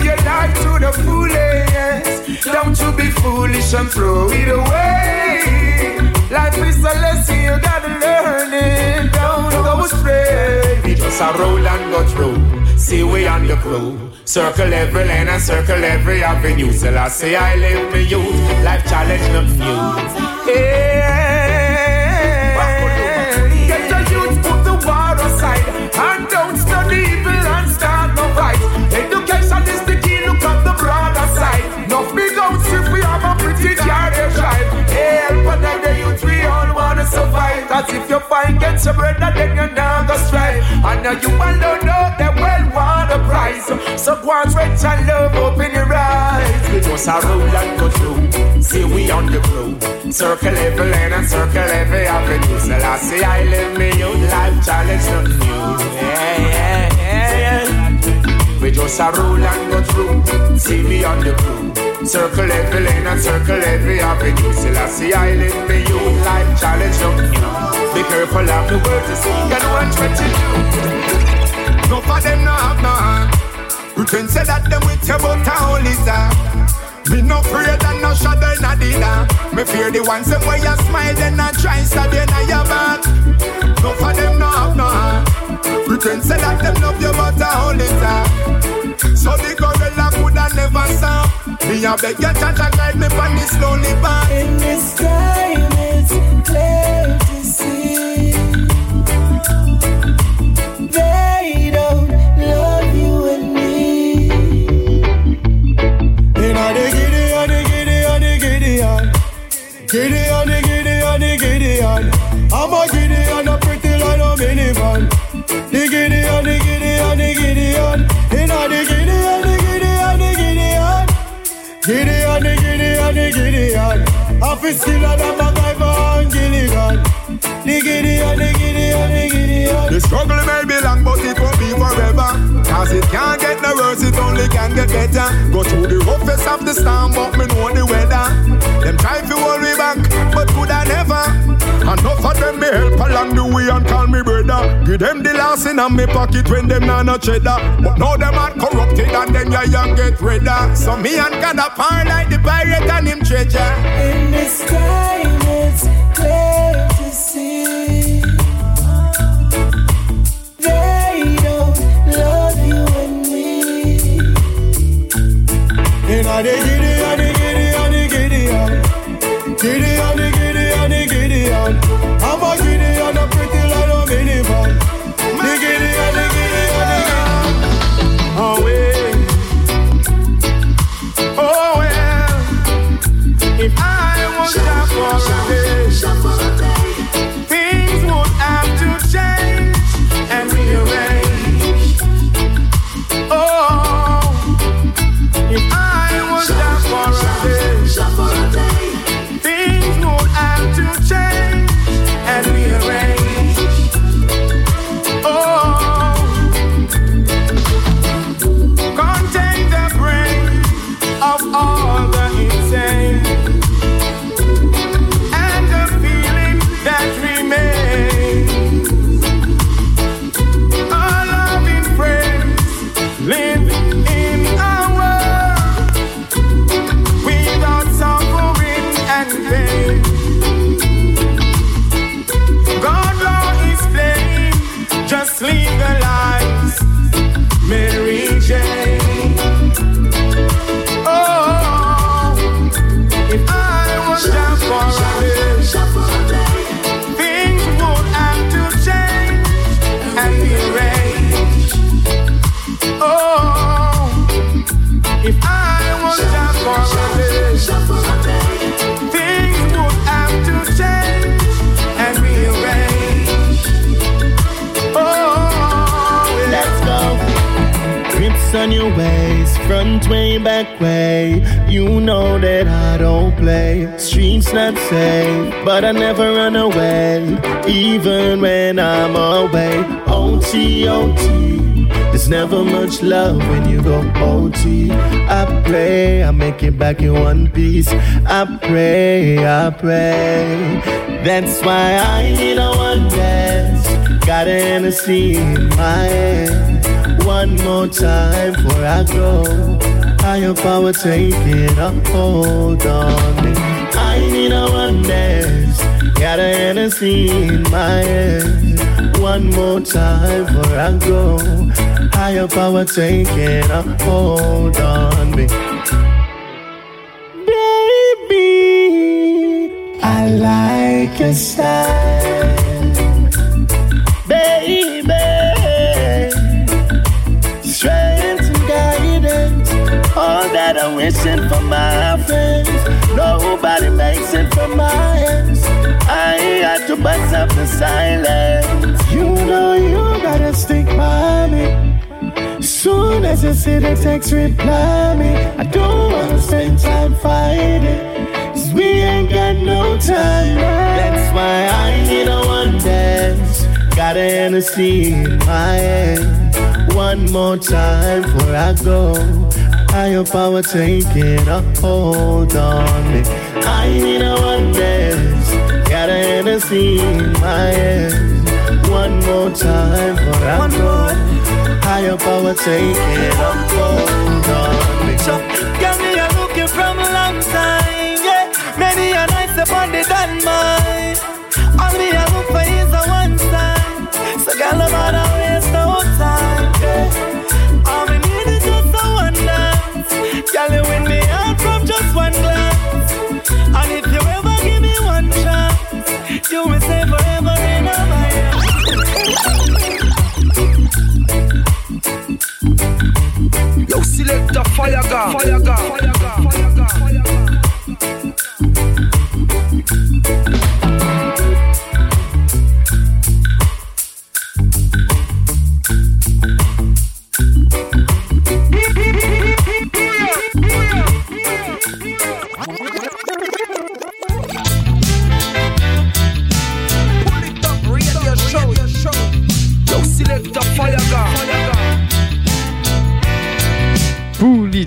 Your life to the fullest. Don't you be foolish and throw it away. Life is a lesson you gotta learn it. Don't go astray. We just a roll and go through. See we on the crew. Circle every lane and circle every avenue. Till I say I live me youth. Life challenge nothing new. Yeah. Cause if you find get your brother, then you not go strive. And now you all don't know the world want a prize. So go and sweat and love open your eyes. We just a roll and go through. See we on the crew. Circle every lane and circle every avenue. So I say I live me youth life challenge nothing new. Yeah, yeah, yeah, yeah. We just a roll and go through. See me on the crew. Circle every lane and circle every avenue. Still I see I live me youth life challenge new. Be careful of the words you speak and watch what you do. No for them no have no heart. Pretend say that them with you but a star. Me no afraid and no shadow in a dinner. Me fear the ones them where you smile then I try stab you in your back. No for them no have no heart. Pretend say that them love you but a star. So the gorilla coulda never stop. Me a beg you to guide me on this lonely path. In this time Giddy, on the giddy, on the giddy, on I feel still and Gilligan The the the The struggle may be long, but it won't be forever. Cause it can't get no worse, it only can get better. Go through the roughest of the storm, but me know the weather. Them try to hold me back, but could I never? Enough of them me help along the way and call me brother. Give them the last in me pocket when them not no cheddar. But now them are corrupted and them ya young get redder. So me and God apart like the pirate and him treasure. In this time it's clear see. They back way. You know that I don't play. Streets not safe, but I never run away, even when I'm away. OT, OT. There's never much love when you go OT. I pray I make it back in one piece. I pray, I pray. That's why I need a one dance. Got an Hennessy in my hand. One more time before I go. Higher power taking a hold on me. I need a one. Got a Hennessy in my hand. One more time before I go. Higher power taking a hold on me. Baby, I like your style. Wishing for my friends. Nobody makes it from my hands. I had to bust up the silence. You know you gotta stick by me. Soon as you see the text, reply me. I don't wanna spend time fighting. Cause we ain't got no time. That's why I need a one dance. Got a Hennessy in my hand. One more time before I go. Higher power taking a hold on me. I need a one dance. Got a Hennessy in my hand. One more time before I go. Higher power taking a hold on me. Girl, me a looking from a long time, yeah. Many a nights upon the dynamite. All me a look for is a one sign. So girl, no Fire gun. Fire gun. Fire gun.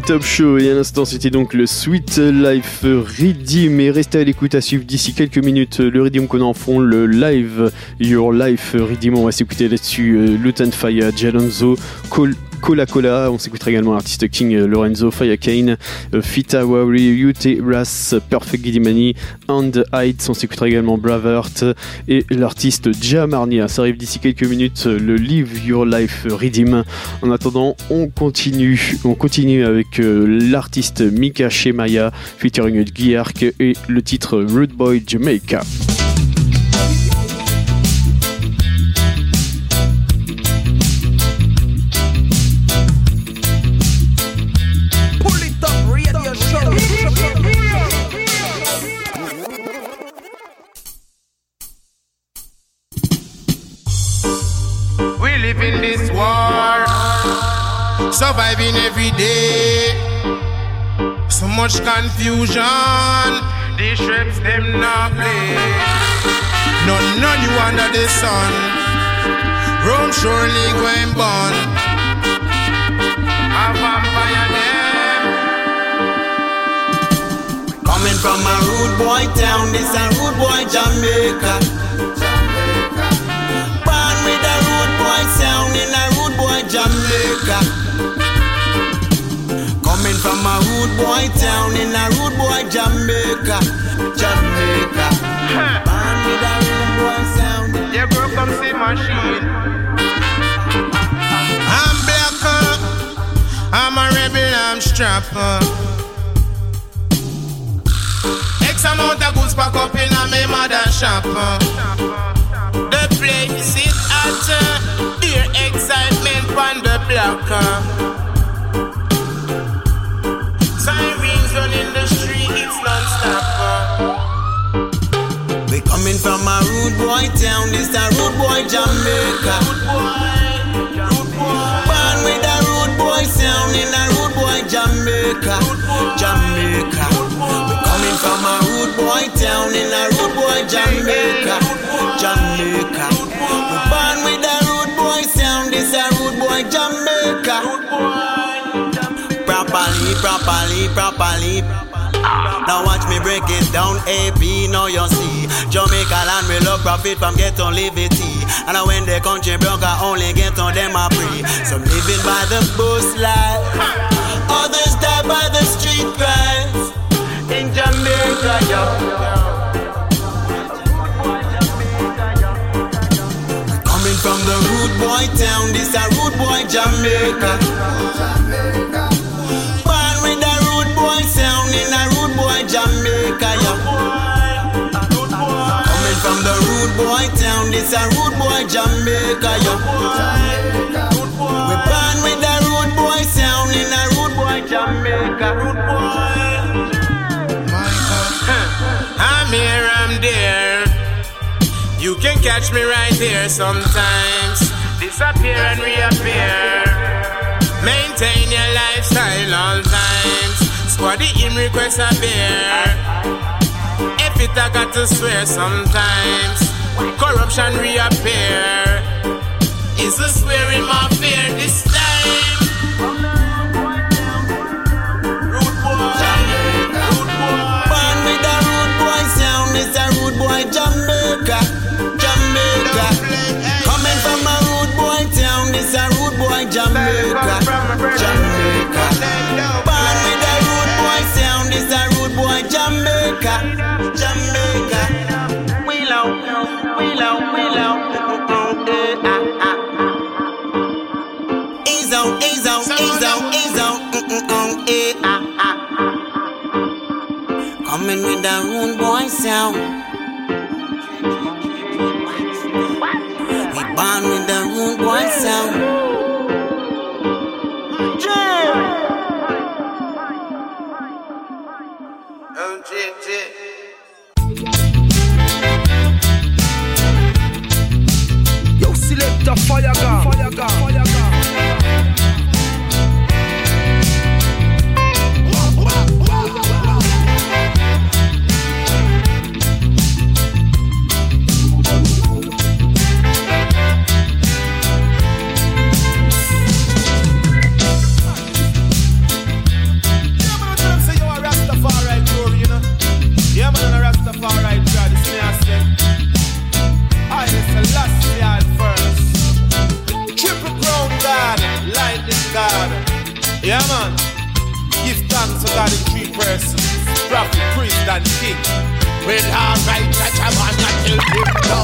Polytop Show et à l'instant c'était donc le Sweet Life Redeem. Et restez à l'écoute à suivre d'ici quelques minutes le Redeem qu'on en fond le live Your Life Redeem. On va s'écouter là-dessus euh, Lutan Fire, Jalonzo, Cole Cola Cola. On s'écoutera également l'artiste King euh, Lorenzo, Kane, euh, Fita Wari, Ute Ras, Perfect Gidimani, And Heights. On s'écoutera également Bravert et l'artiste Jamarnia. Ça arrive d'ici quelques minutes, euh, le Live Your Life Redeem. En attendant, on continue. On continue avec l'artiste Mika Shemaya featuring Guy Ark et le titre Rude Boy Jamaica. Surviving every day. So much confusion, these trips them not play. None, none you under the sun. Rome surely going born. A vampire them. Coming from a rude boy town, this a rude boy Jamaica. Born with a rude boy sound in a rude boy Jamaica. Coming from a rude boy town in a rude boy Jamaica. Jamaica. Born with a rude boy sound. Yeah, bro, come see machine. I'm black, uh, I'm a rebel, I'm strapper. X amount of goods pack up in a me mother shop. The place is hot, uh, dear excitement on the block. uh. Sirens running the street, it's non-stop. We coming from a rude boy town, this a rude boy Jamaica. Rude boy, rude boy. Born with a rude boy sound in a rude boy Jamaica. Jamaica. We coming from a rude boy town in a rude boy Jamaica. Jamaica. We born with a rude boy sound, this a rude boy Jamaica. Properly, properly. Now watch me break it down, AP, now you see. Jamaica land we love profit from get on liberty. And when the country broke I only get on them a free. Some living by the bush life Others die by the street crime In Jamaica, yo. Coming from the rude boy town, this a rude boy Jamaica Jamaica, yeah. Coming from the rude boy town, this a rude boy Jamaica, yeah. We born with a rude boy sound in a rude boy Jamaica. Rude boy. I'm here, I'm there. You can catch me right here sometimes. Disappear and reappear. Maintain your lifestyle all times. Squad the him request a beer. If it I got to swear sometimes. Corruption reappear. Is the swearing my fear this time? Born with a rude boy sound, it's a rude boy Jamaica, Jamaica. Coming from a rude boy town, it's a rude boy Jamaica. Coming with that rude boy sound. We born with that rude boy sound. Gun. Fire gun. Fire gun. Yeah, man. Give thanks to God in three persons. Prophet, priest, and king. Well, alright, catch a man and tell him no.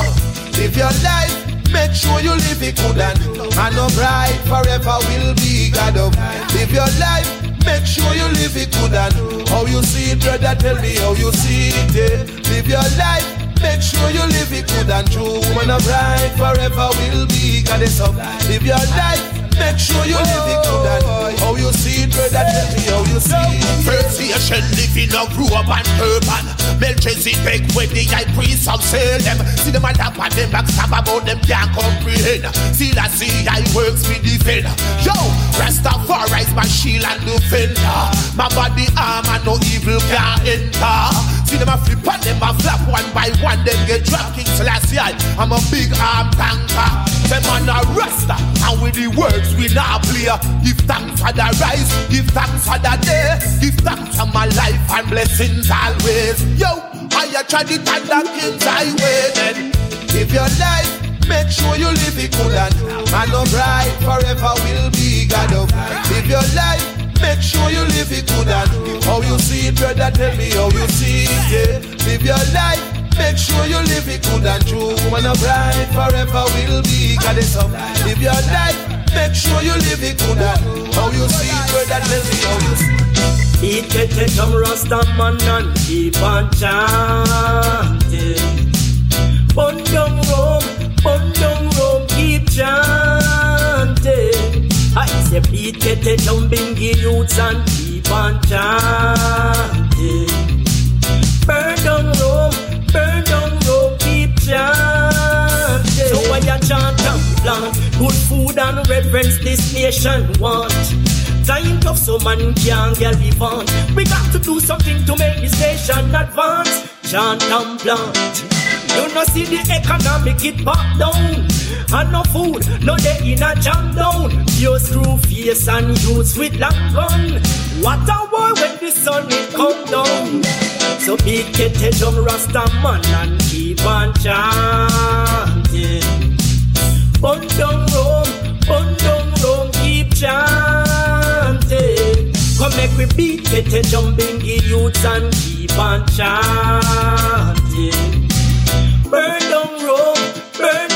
Live your life, make sure you live it good and and no bride forever will be God of. Live your life, make sure you live it good and how you see it, brother. Tell me how you see it. Yeah. Live your life, make sure you live it good and true. When a bride forever will be goddess of. Live your life. Make sure you live it good and how you see it, brother. Tell me how you see it. First nation living a grew up and urban. Melchizedek when the high priest of Salem. See them a lap and them backstab about them can't comprehend. See that see I works with defend. Yo, Rastafari's my shield and defender. My body armor no evil can enter. See them a flip and them a flap one by one. Them get drunk King Selassie. I'm a big arm tanker. Them man a rasta and with the words we now play. Give thanks for the rise, give thanks for the day, give thanks for my life and blessings always. Yo, I tried it and the king's highway. Then Live your life, make sure you live it good and man no bride forever will be God of. Live your life, make sure you live it good and how you see it, brother. Tell me how you see it. Yeah. Live your life, make sure you live it good and true. Man no bride forever will be goddess of. Live your life, make sure you live it good and how you see it, brother. Tell me how you see. Eat get it from Rasta man and keep on chanting. Say beat get it down youths and keep on chanting. Burn down Rome, burn down Rome, keep chanting. So why you chant and plant good food and reverence this nation want? Time tough, so man can't get on. We got to do something to make this nation advance. Chant and plant. You know see the economic it pop down. And no food, no day in a jam down. Pure screw face and youths with long gun. What a war when the sun it come down. So big a drum rasta man and keep on chanting. Bun down Rome, bun down Rome, keep chanting. Come make we beat, get a jumping youths and keep on chanting. Burn down Rome, burn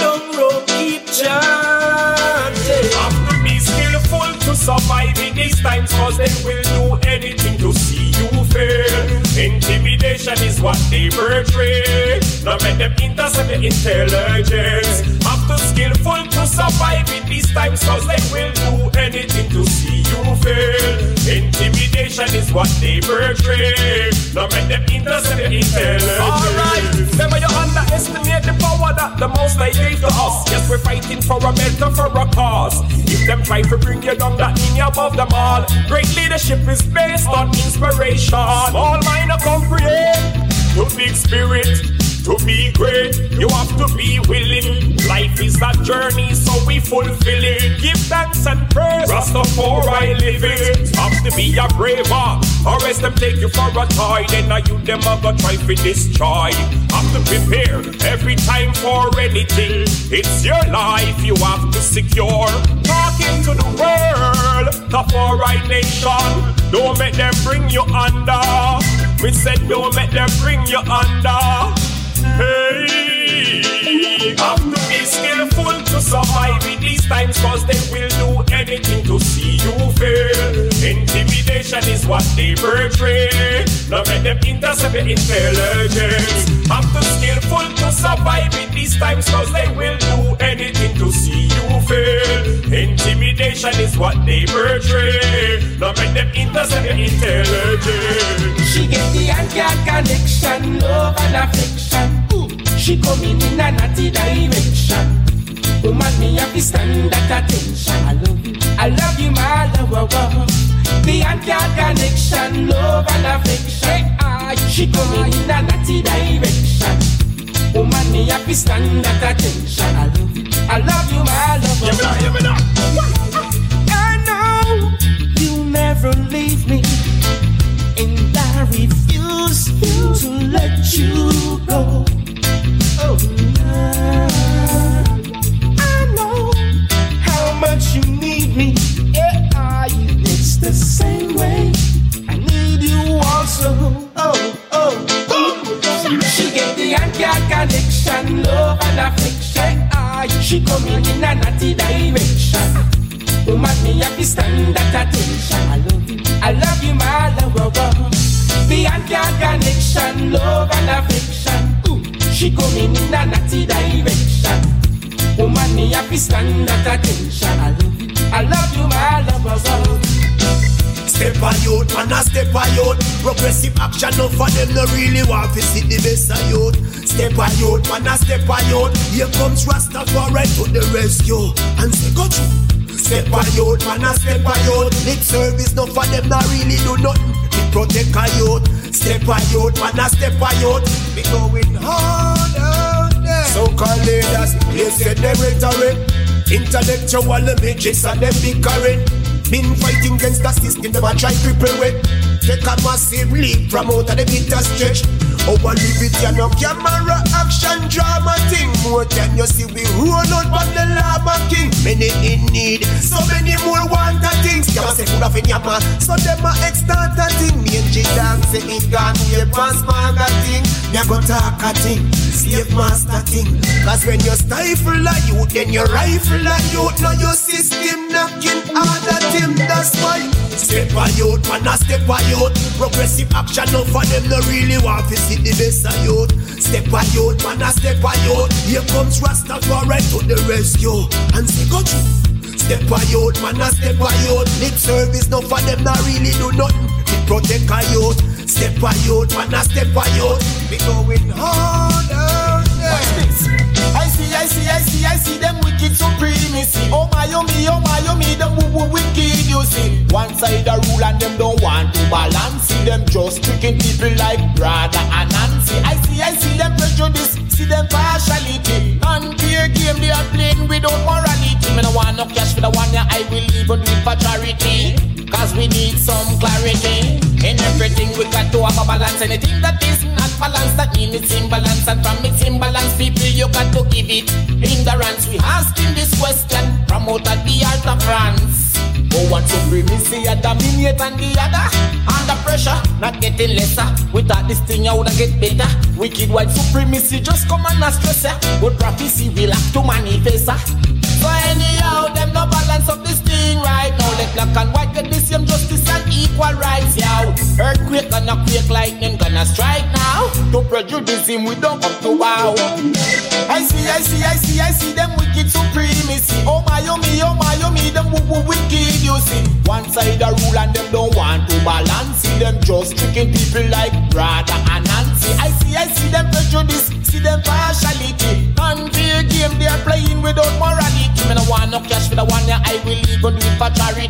keep chanting. Have to be skillful to survive in these times, cause they will do anything to see fail. Intimidation is what they portray. Now make them intercept the intelligence. Have to skillful to survive in these times, cause they will do anything to see you fail. Intimidation is what they portray. Now make them intercept the intelligence. Alright, never you underestimate the power that the most they gave to us. Yes, we're fighting for a better, for a cause. If them try to bring you down, that mean you above them all. Great leadership is based on inspiration. All mind a comprehend. To big spirit, to be great, you have to be willing. Life is a journey, so we fulfill it. Give thanks and praise. Rastafari live it. Have to be a brave heart, or else them take you for a toy. Then are you them a go try to destroy. Have to prepare every time for anything. It's your life you have to secure. Talking to the world, the foreign nation. Don't make them bring you under. We said don't make them bring you under. Hey, have to be skillful to survive in these times, cause they will do anything to see you fail. Intimidation is what they portray. Now let them intercept your intelligence. Have to skillful to survive in these times, cause they will do anything to fail. Intimidation is what they portray. Now make them intercept the intelligence. She get the uncut connection, love and affection. She coming in a naughty direction. Woman, me have to stand at attention. I love you, I love you, my lover. The uncut connection, love and affection. She coming in a naughty direction. Woman, me have to stand at attention. I love you, I love you, my love. Give me now, give me now. I know you never leave me, and I refuse to let you go. Oh, I know how much you need me. Yeah, I, it's the same way. I need you also. Oh, oh, oh. She gave the anti connection, love and affection. Ah, she coming in a naughty direction. Woman, me have to stand at attention. I love you, I love you, my lover. Beyond your connection, love and affection. Ooh, she coming in a naughty direction. Woman, me have to stand at attention. I love you, I love you, my lover. Step on youth, man a step on youth Progressive action, no for them no really want to see the best of youth. Step on youth, man a step on youth Here comes Rasta for Rastafari to the rescue And say go through. Step on youth, man a step on youth Lip service, no for them no really do nothing. We protect our youth. Step on youth, man a step on youth We going hard out there. So-called leaders, they say they rhetoric. Intellectual images and them bickering been fighting against the system, a try cripple with. Take a massive leap from out of the bitter stretch. Oh, I live it, you camera action drama thing. More than you see, we roll out on the lava king. Many in need, so many more want a things. Come say food off in man, so them a extort a thing. Me and say it gone way past maga thing. Me go talk a thing, slave master thing. Cause when you stifle a youth, then you rifle a youth. Now your system knocking harder team, that's why. Step a youth, man a step a youth. Progressive action, no for them no really want to see the best of youth. Step a youth, man a step a youth. Here comes Rastafari to the rescue. And say go through. Step a youth, man a step a youth. Lip service, no for them not really do nothing. We protect a youth. Step a youth, man a step a youth. We going hard I see, I see, I see, them wicked supremacy. Oh my, oh me, oh my, oh me, them woo woo wicked, you see. One side a rule and them don't want to balance. See them just tricking people like Brother and Nancy. I see, I see them prejudice, see them partiality. Unfair game they are playing without morality. Me no want no cash for the one yeah, I will even do for charity. Cause we need some clarity In everything we got to have a balance. Anything that is not balanced That means it's imbalance. And from its imbalance people you got to give it Ignorance We asking this question of the art of France. Oh, Want supremacy a dominate and the other. Under pressure, not getting lesser. We thought this thing I woulda get better. Wicked white supremacy just come and stress ya. But prophecy will have to manifest ya. So anyhow, them no balance up this thing right now Let black and white get the same justice and equal rights, yo Earthquake gonna quake, lightning gonna strike now. To prejudice him, we don't come to wow. I see, I see, I see, I see them wicked supremacy. Oh my, oh me, oh my, oh me, them woo woo wicked, you see. One side a rule and them don't want to balance See them just tricking people like Brother and Nancy I see, I see them prejudice, see them partiality. Unfair game they are playing without morality. Me no want no cash for the one yeah, I will even do it for charity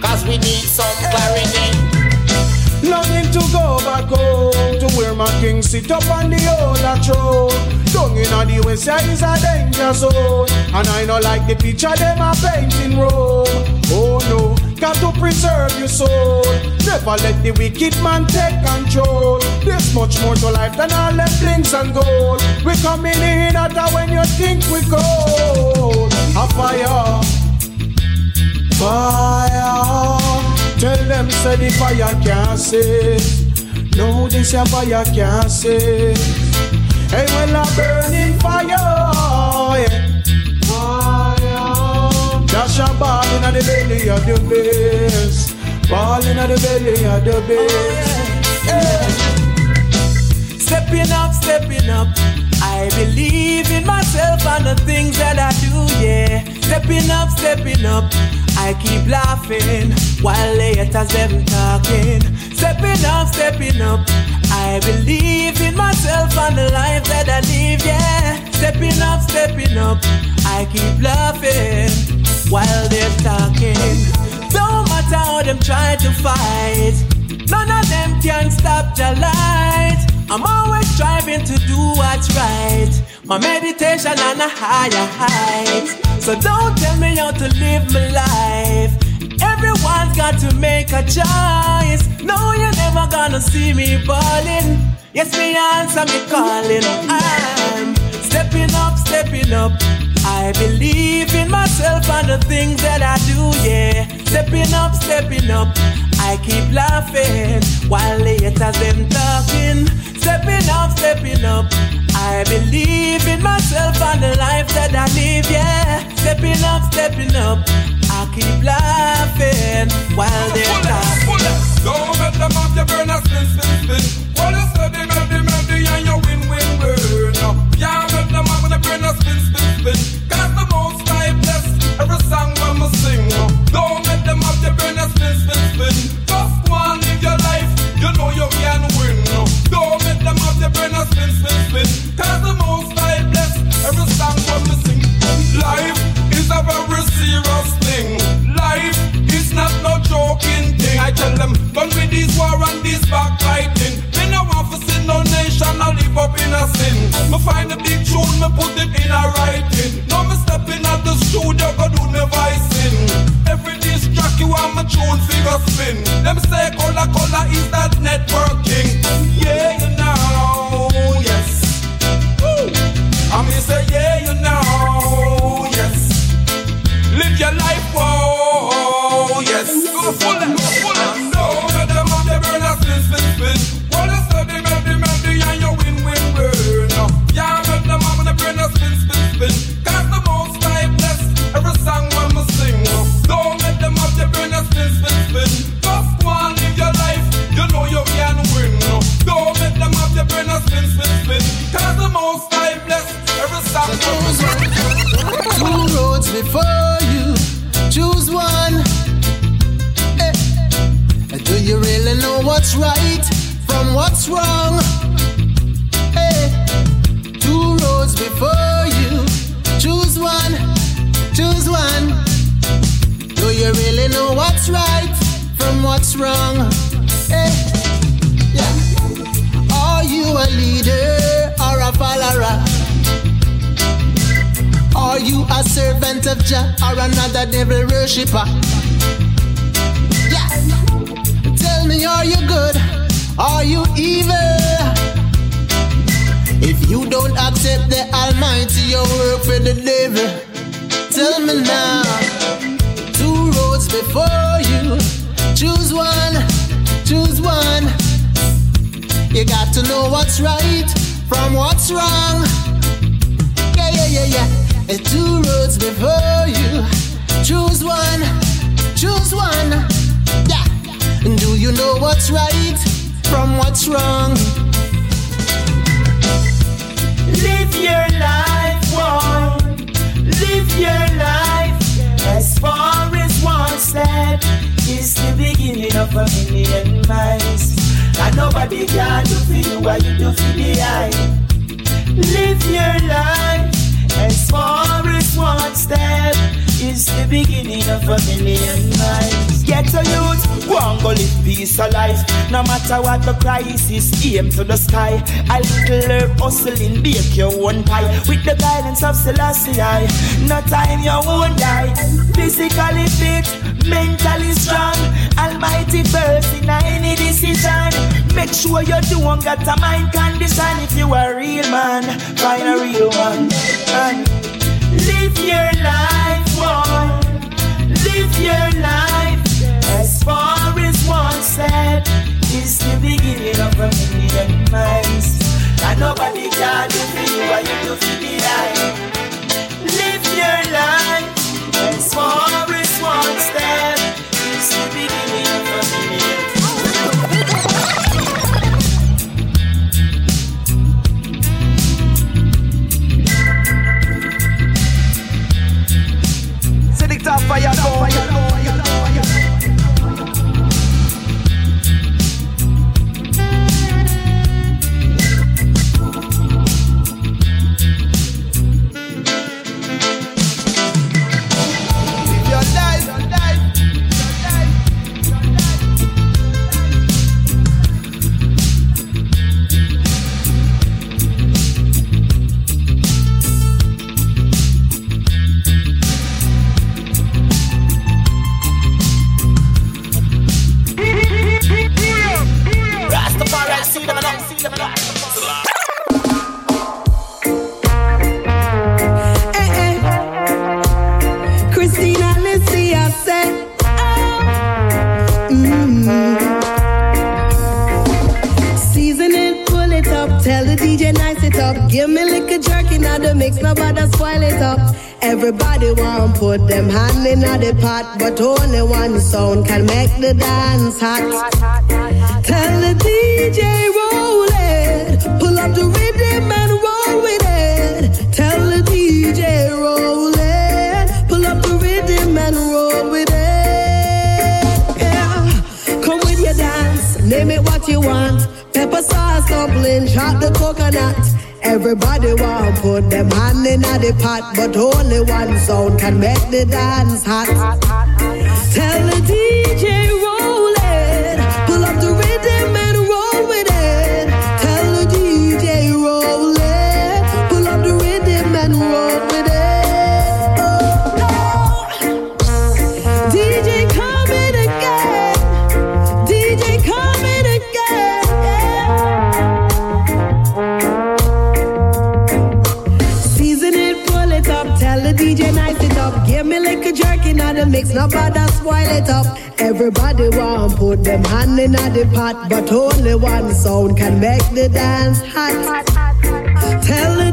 Cause we need some clarity Longing to go back home to where my king sit up on the old throne. Down in the west side is a danger zone, and I know like the picture them a painting Rome. Oh no, got to preserve your soul. Never let the wicked man take control. There's much more to life than all them things and gold. We coming in hotter when you think we cold. A fire, fire. Tell them say the fire can't save. No, this a fire can't save. Hey, well a burning fire, yeah. Fire. Dash a ball inna the belly of the beast. Ball inna the belly of the beast. Hey. Stepping up, stepping up. I believe in myself and the things that yeah. Stepping up, stepping up. I keep laughing while haters them talking. Stepping up, stepping up. I believe in myself and the life that I live, yeah. Stepping up, stepping up. I keep laughing while they're talking. Don't matter how them try to fight. None of them can stop the light. I'm always striving to do what's right. My meditation on a higher height. So don't tell me how to live my life. Everyone's got to make a choice. No, you're never gonna see me balling. Yes, me answer me calling. I'm stepping up, stepping up. I believe in myself and the things that I do, yeah. Stepping up, stepping up. I keep laughing while the haters them talking. Stepping up, stepping up. I believe in myself on the life that I live, yeah. Stepping up, stepping up. I keep laughing while they're laughing. Don't let them have your burner spin, spin, spin. While you steady, melody, melody, and you win, win, win. Yeah, let them have your burner spin, spin, spin. Cause the sing. Don't let them your spin, spin, spin. Just go live your life, you know you can win. Don't let them your spin, spin, the most I every sing. Life is a very serious thing. Life is not no joking thing. I tell them, done with this war and this backbiting. Me no nation I live up in a sin. Me find a big tune, me put it in a writing. Now me step in at the studio, go do me voicing. Every disc track you want my tune figure spin. Them say color color is that networking. Yeah, you know, roads before you, choose one. Eh, Do you really know what's right from what's wrong? Eh, Two roads before you, choose one, choose one. Do you really know what's right from what's wrong? Eh, yeah. Are you a leader or a follower? Are you a servant of Jah or another devil worshipper? Yeah. Tell me, are you good? Are you evil? If you don't accept the Almighty, you work for the devil. Tell me now. Two roads before you. Choose one. Choose one. You got to know what's right from what's wrong. Uh, Two roads before you. Choose one. Choose one. Yeah. Do you know what's right from what's wrong? Live your life, one. Live your life as far as one step is the beginning of a million miles. And nobody can do for you what you do for the eye. Live your life as far as one step is the beginning of a million miles. Get a youth, go and go live peace of life. No matter what the crisis, aim to the sky. A little herb hustling, bake your own pie. With the guidance of I. no time you won't die. Physically fit, mentally strong. Almighty first in any decision. Make sure you don't got a mind condition. If you a real man, find a real one. And live your life, Live your life as far as one step is the beginning of a million miles. And nobody can do for you what you do for the. Live your life as far as one step is the beginning mix, nobody spoil it up. Everybody want put them hand in the pot, but only one sound can make the dance hot. Tell the DJ roll it, pull up the rhythm and roll with it. Tell the DJ roll it, pull up the rhythm and roll with it. Yeah, come with your dance, name it what you want. Pepper sauce, dumpling, shot the coconut. Everybody want put them hand in the pot, but only one sound can make the dance hot. Tell mix, nobody spoil it up. Everybody want put them hand in the pot, but only one sound can make the dance hot. Tell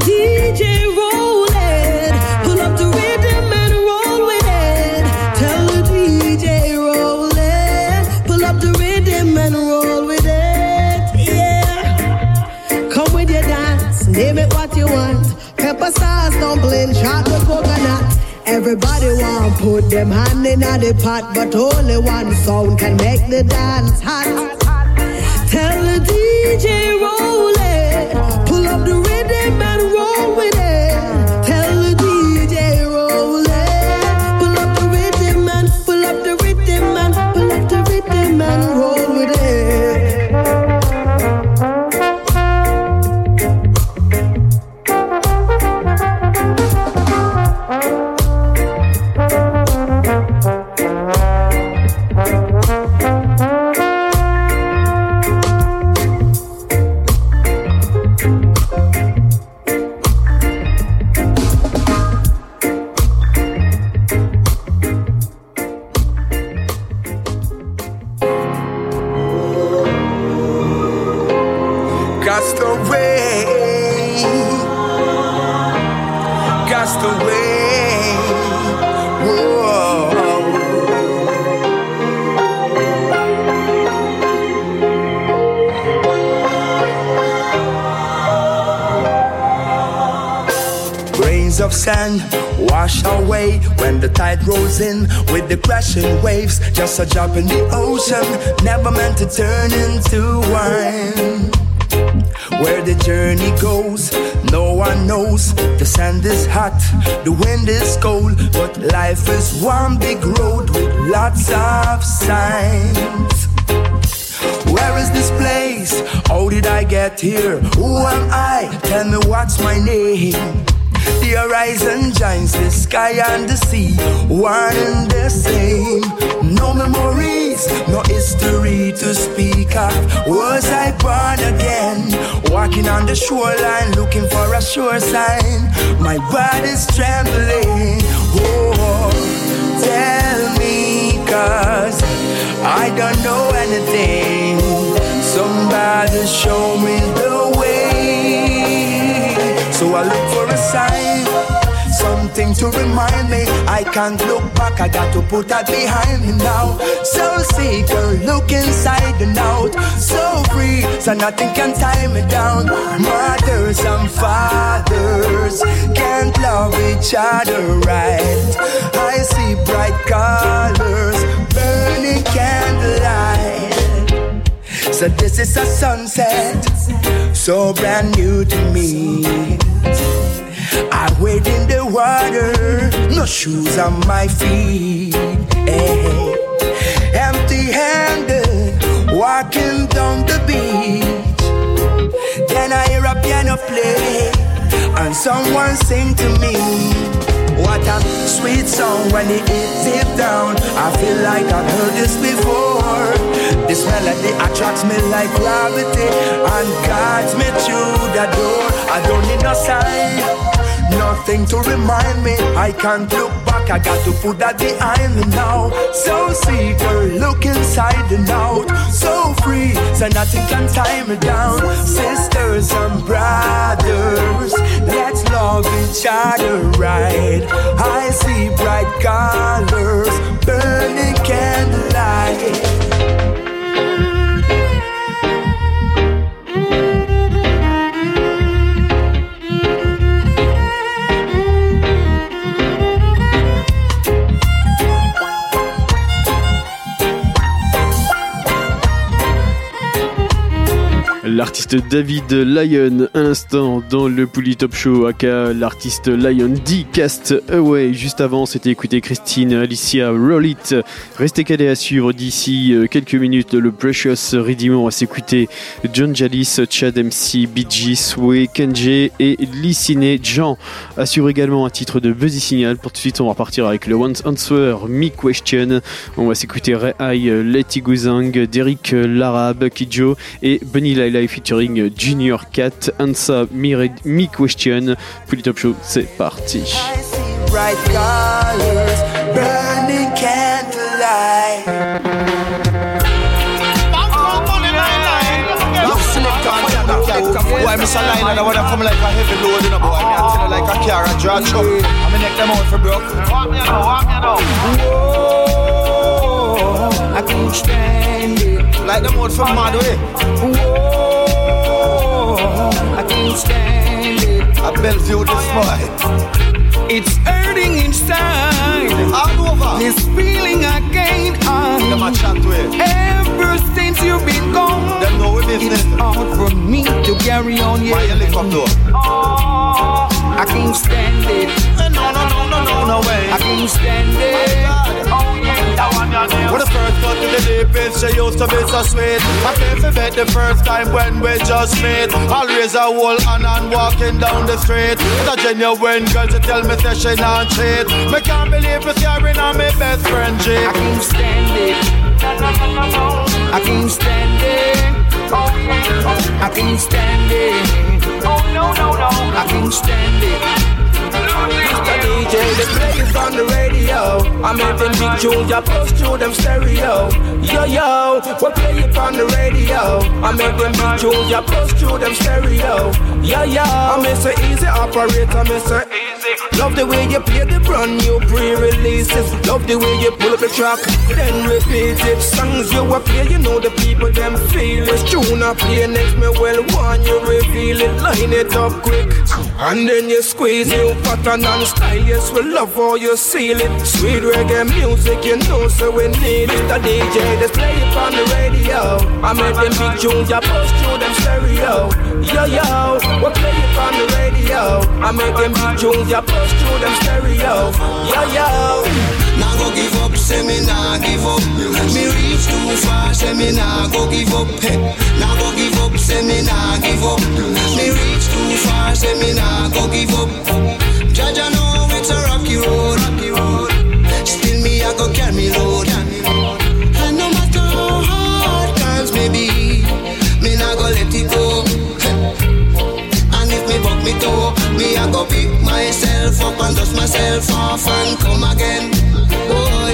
Everybody want put them hand in the pot, but only one sound can make the dance hot. Tell the DJ Just a drop in the ocean, never meant to turn into wine. Where the journey goes, no one knows. The sand is hot, the wind is cold, but life is one big road with lots of signs. Where is this place? How did I get here? Who am I? Tell me what's my name. The horizon joins the sky and the sea, one and the same. No memories, no history to speak of. Was I born again? Walking on the shoreline, looking for a sure sign. My body's trembling. Oh, tell me, cause I don't know anything. Somebody show me the way. So I look for a sign, something to remind me. I can't look back, I got to put that behind me now. So seeker, look inside and out. So free, so nothing can tie me down. Mothers and fathers can't love each other right. I see bright colors, burning candlelight. So this is a sunset, so brand new to me. In the water, no shoes on my feet. Eh. Hey. Empty handed, walking down the beach. Then I hear a piano play, and someone sing to me. What a sweet song when it hits deep down. I feel like I've heard this before. This melody attracts me like gravity and guides me through the door. I don't need no sign, Nothing to remind me, I can't look back, I got to put that behind me now. So see, girl, look inside and out. So free, so nothing can tie me down. Sisters and brothers, let's love each other right. I see bright colors, burning candlelight. David Lyon, à l'instant dans le Pouli Top Show, aka l'artiste Lion D Cast Away. Juste avant, c'était écouté Christine Alicia Roll It. Restez calés à suivre d'ici euh, quelques minutes le Precious Redeemer. On va s'écouter John Jalis, Chad MC, BG, Sway, Kenji et Licine Jean. Assure également un titre de Buzzy Signal. Pour tout de suite, on va partir avec le Once Answer, Me Question. On va s'écouter Ray High, Letty Guzang, Derek Larab, Kijo et Bunny Laila featuring Junior Cat, Ansa Me, Me Question. Puis Top Show, c'est parti. bright colors, burning candlelight. Why Mr. Line and I wanna come like a heavy load in a boy. Me I tell you like a car and draw truck. I'm neck them out for broke. Walk me now, walk me now. Whoa, I can't stand it. Like them out from mad way. Whoa, I can't stand it. I Bellevue this oh, boy. It's hurting inside. All over. This feeling I gain a chat way. Ever since you've been gone. Them know we business. It's hard for me to carry on. Yeah. Why you lick up door? Oh, I can't stand it. No, no, no, no, no, no way. I can't stand it. When the first got to the deep end, she used to be so sweet. I can't forget the first time when we just met. Always a whole hand and walking down the street. The genuine girl to tell me that she not cheat. Me can't believe it's carrying on my best friend G. I can't stand it. I can't stand it. I can't stand it. Oh no no no. I can't stand it. Mr. DJ, they play it on the radio. I make them big tunes, I post through them stereo. Yo, yo, we play it on the radio. I make them big tunes, I post through them stereo. Yo, yo, I miss a easy operator, a easy. Love the way you play the brand new pre-releases. Love the way you pull up the track, then repeat it. Songs you a play, you know the people them feel it. Tune I play next, me well want you reveal it. Line it up quick, and then you squeeze it pattern and style, yes, we love how you seal it. Sweet reggae music, you know, so we need it. The DJ, just play it on the radio. I make them big tunes, you post through them stereo. Yo, yo, we play it on the radio. I make them big tunes, you post through them stereo. Yo, yo. Now go give up, say me nah give up. Me reach too far, say me nah go give up. Hey. Now go give up, say me nah give up. Me reach too far, say me nah go give up. Jaja know it's a rocky road, rocky road. Still me I go carry me load. And no matter how hard times may be, me nah go let it go. And if me buck me toe, me I go pick myself up and dust myself off and come again. Boy,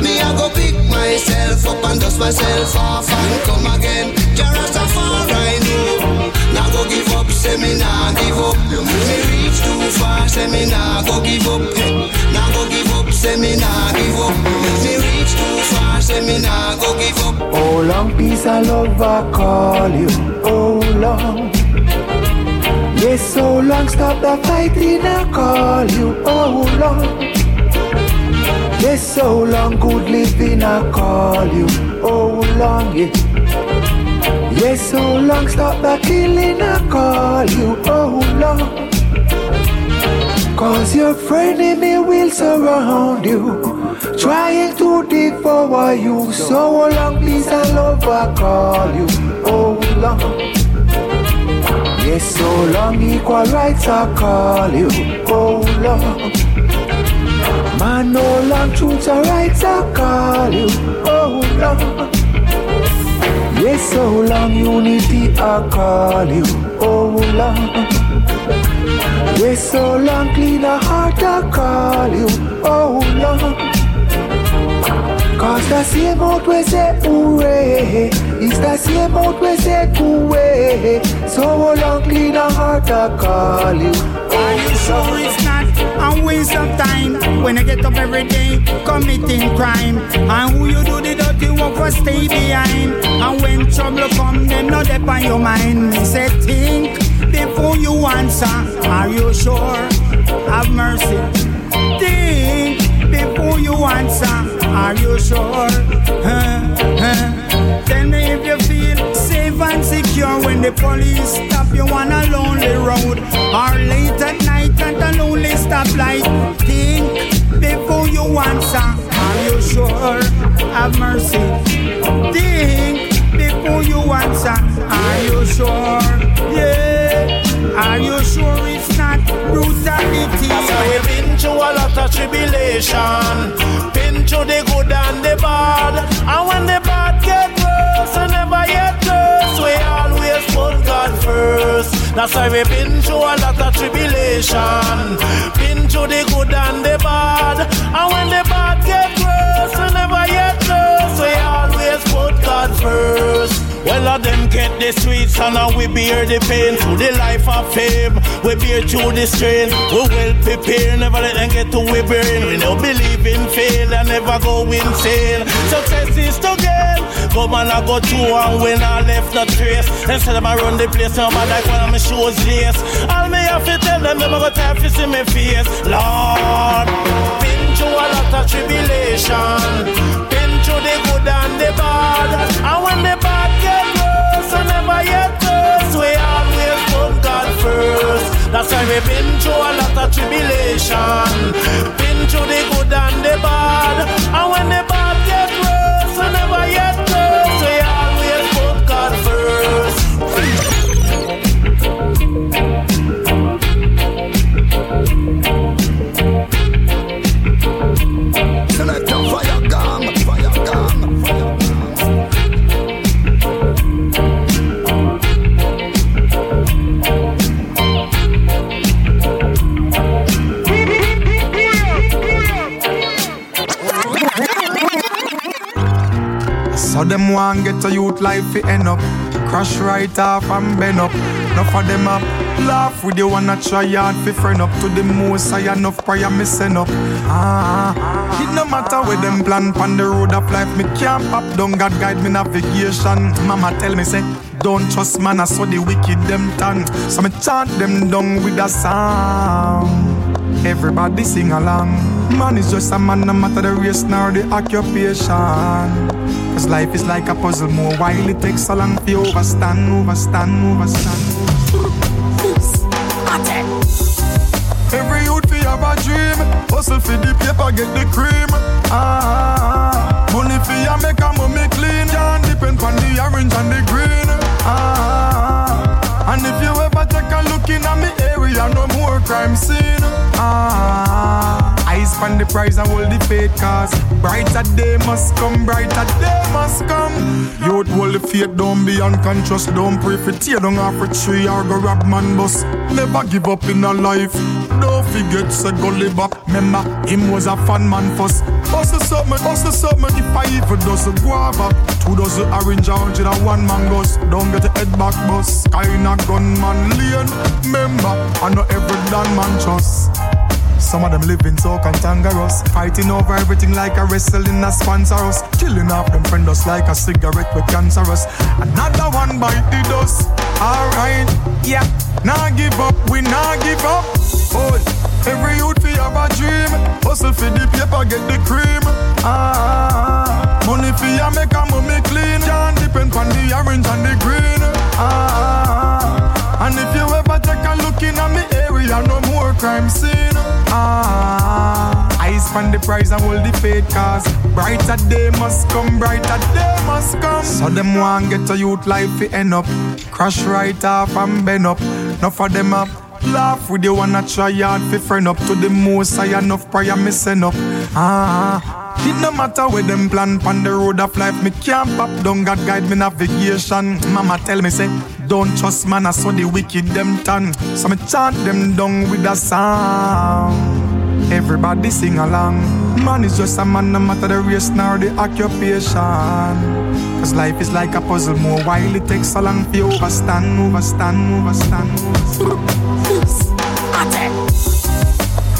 me I go pick myself up and dust myself off and come again. Jarastafari know. Now go give up, say me nah give up. Me reach too far, say me nah go give up. Now go give up, say me nah give up. Me reach too far, say me nah go give up. Oh, long peace and love I call you. Oh, long. Yes, so long, stop the fighting I call you. Oh, long. Yes, so long, good living I call you. Oh, long, yeah. Yes, so long, stop the killing I call you. Oh, long. Cause your friend in me will surround you, trying to devour you. So long, peace and love I call you. Oh, long. Yes, so long, equal rights I call you. Oh, long. Man, no long truths and rights I call you. Oh, long. Yes, so long, unity I call you. Oh, long. Yes, so long, clean a heart I call you. Oh Lord. Cause the same out we say hooray It's the same out we say hooray So long clean a heart I call you Are you sure it's not a waste of time. When you get up every day committing crime. And who you do the dirty work for stay behind. And when trouble come them not up on your mind. Me say think before you answer. Are you sure? Have mercy. Think before you answer are you sure? Tell me if you feel safe and secure when the police stop you on a lonely road or late at night at a lonely stoplight. Think before you answer. Are you sure? Have mercy. Think before you answer. Are you sure? Yeah. Are you sure brutality? Why we've been through a lot of tribulation been through the good and the bad. And when the bad get worse, I never yet worse. We always put God first. That's why we've been through a lot of tribulation. Been through the good and the bad. And when the bad get worse, I never yet worse. We always put God first. Well, of them get the sweets and now we bear the pain through the life of fame. We bear through the strain. We well prepared, never let them get to we brain. We no believe in fail and never go insane. Success is to gain. But man, I go through and when I left no trace. Instead of I run the place, I'm like one of my shoes lace. All me have to tell them, them I got time to see me face. Lord, through a lot of tribulation. Been through the good and the bad. And when the bad get worse, I never yet curse. We always put God first. That's why we've been through a lot of tribulation. Been through the good and the bad. And when the So them want get a youth life fi end up. Crash right off and bend up. Enough of them up. Laugh with you wanna try hard fi friend up to the most I enough prayer me send up. Ah, it no matter where them plan pon the road of life me can't pop down. God guide me navigation. Mama tell me say don't trust man I saw the wicked them tongue. So me chant them down with a song. Everybody sing along. Man is just a man, no matter the race nor the occupation. Cause life is like a puzzle, more while it takes so long to overstand, overstand, overstand. Every youth fi have a dream, hustle for the paper, get the cream. Ah, money fi a make a mummy clean, can't depend on the orange and the green. Ah, and if you ever take a look in a me area, no more crime scene. Ah. Eyes on the prize and hold the faith cause Brighter day must come, brighter day must come. Youth hold the faith, don't be unconscious Don't pray for tear down off a tree or go rob man bus. Never give up in a life. Don't forget say go live up. Remember, him was a fun man first. Hustle something, hustle something. If I even does a guava Two dozen orange a one man goes Don't get a head back bus Kinda gunman lane. Remember, I know every damn man trust some of them living so cantankerous. Fighting over everything like a wrestling a sponsor us. Killing off them friend us like a cigarette with cancerous. Another one bite the dust. Alright, yeah. Now Nah give up, we nah give up. Oh, every youth fi have a dream. Hustle for the paper, get the cream. Ah, money fi a make a mummy clean. Can't depend on the orange and the green. Ah, and if you ever take a look in a me area, no more crime scene. Ah, eyes the prize and hold the faith cause brighter day must come, brighter day must come. So them want get a youth life fi end up, crash right off and bend up. Enough of them up. Laugh with you wanna try hard fi friend up to the most I enough prayer me send up. Ah, It no matter where them plan on the road of life, me can't pop down. God guide me navigation. Mama tell me say, don't trust man, I saw the wicked them turn. So me chant them down with a song. Everybody sing along. Man is just a man, no matter the race nor the occupation. Cause life is like a puzzle, more while it takes so long for you overstand, overstand, overstand.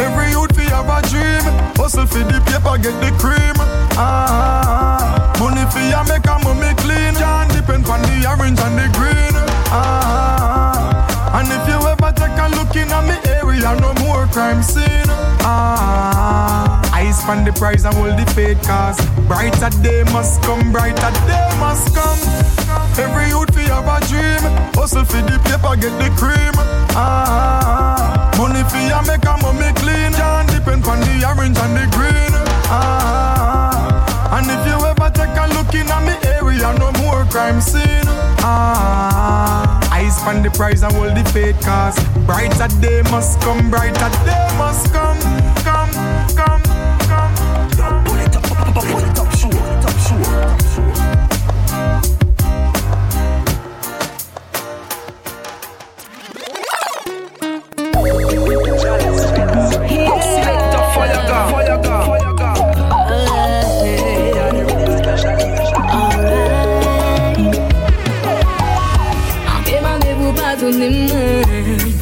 Every youth fi have a dream, hustle for the paper, get the cream. Ah, money fi a make a mummy clean, can't depend on the orange and the green. Ah, and if you ever take a look in at me area, no more crime scene. Ah, eyes on the prize and hold the faith cause brighter day must come, brighter day must come. Every youth fi have a dream, hustle for the paper, get the cream. Ah, money fi a make a mummy clean, can't depend on the orange and the green. Ah, and if you ever take a look in at me area, no more crime scene. Ah, eyes on the prize and hold the faith cause brighter day must come, brighter day must come,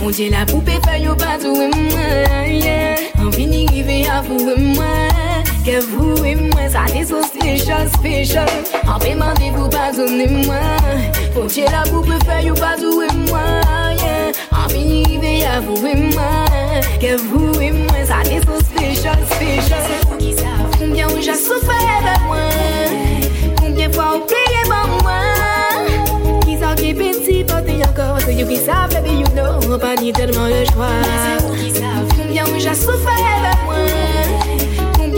On dit la poupée fait yo pas tout de moi yeah. On finit river à Ke vou e mwen sa li sou special, special Anpe mandi pou pa zone mwen Fonche la pou pe fe yo pa zou e mwen Anpe ni rive ya vou e mwen Ke vou e mwen sa li sou special, special Se pou ki sa Koumbyen ou ja soufere de mwen Koumbyen fwa ou pliye ban mwen Ki sa ki peti pote yankor Se yo ki sa baby you know. Ou pa ni telman le chwa Se pou ki sa Koumbyen ou ja soufere de mwen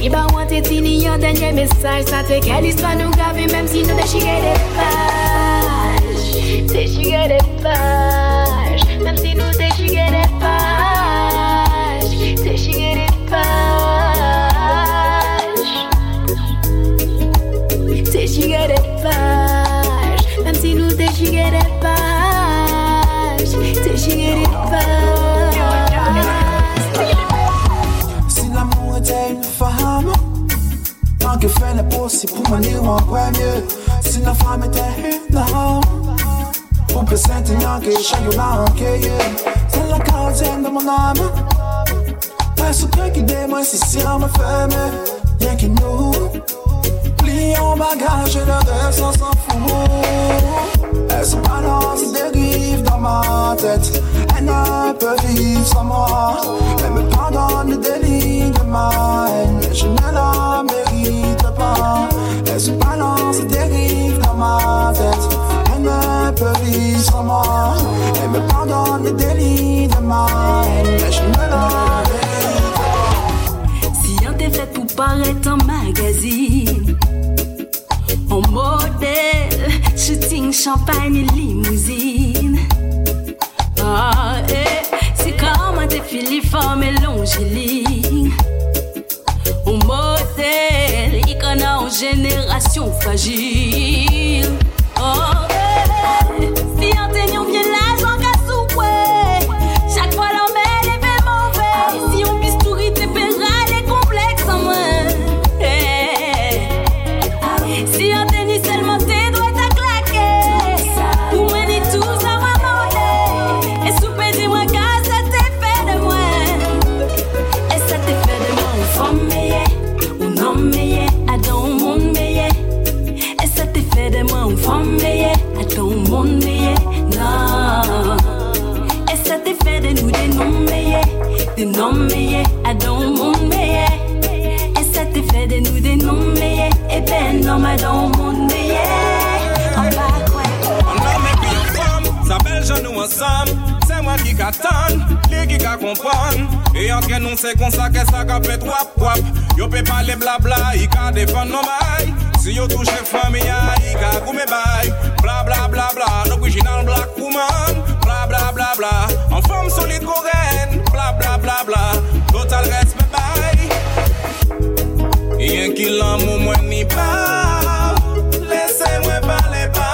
Si bah on t'est fini un dernier message Ça te quelle histoire nous graver même si nous déchirer des pages Déchirer des pages Même si nous déchirer des pages Déchirer des pages Déchirer des pages Même si nous déchirer des pages fait les possible pour m'en dire en premier. Si la femme était une âme, pour que sentir que chaque l'a enquillé. C'est la gardienne de mon âme. Parce que qui démon, si si on me ferme, rien que nous. Plions bagage et le reste on s'en fout. Elle se balance et dérive dans ma tête. Elle ne peut vivre sans moi. Elle me pardonne des lignes de ma haine. Je ne la mérite Elle se balance et dérive dans ma tête. Elle ne peut vivre sans moi. Elle me pardonne des lignes de ma haine. Mais je pas. Si on t'est fait pour paraître en magazine, en modèle, shooting, champagne et limousine. Ah, eh, c'est comme un défilé forme et longiligne. En génération fragile. Oh, ka tan, legi ka kompan E antre nou se konsa ke sa ka pet wap wap Yo pe pale blabla, i ka defan nou bay Si yo touche famiya, i ka koume bay Bla bla bla bla, nou original black woman. Bla bla bla bla, an fom solide koren Bla bla bla bla, total respect bay Yen ki lan mou mwen ni pa Lese mwen pale pa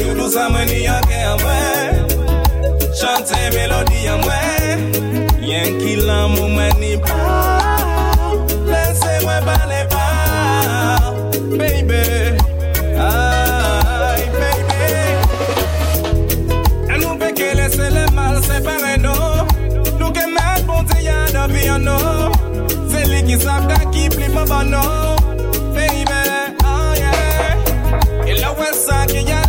Yo dousa mwen ni anke anwen à moi. Y'a l'amour, moi ni. Laissez-moi parler pas. Baby. Aïe, baby. Nous fait que laisser le mal séparer nous. Nous que mettre bon Dieu dans le piano. C'est lui qui savent qui plie ma bano. Baby, oh yeah. Et là où est ça qu'il y a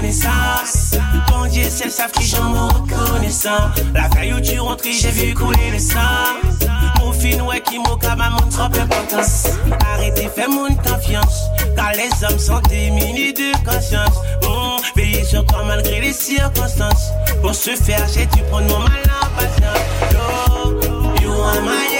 jour de ta naissance. Bon Dieu, c'est savent qui j'en me reconnaissant. La veille où tu rentrais, j'ai vu couler le sang. Mon fin, ouais, qui m'a ma montre trop importance. Arrêtez, fais mon confiance. Car les hommes sont démunis de conscience. Mmh, veillez sur toi malgré les circonstances. Pour ce faire, j'ai dû prendre mon mal en patience. Yo, you are my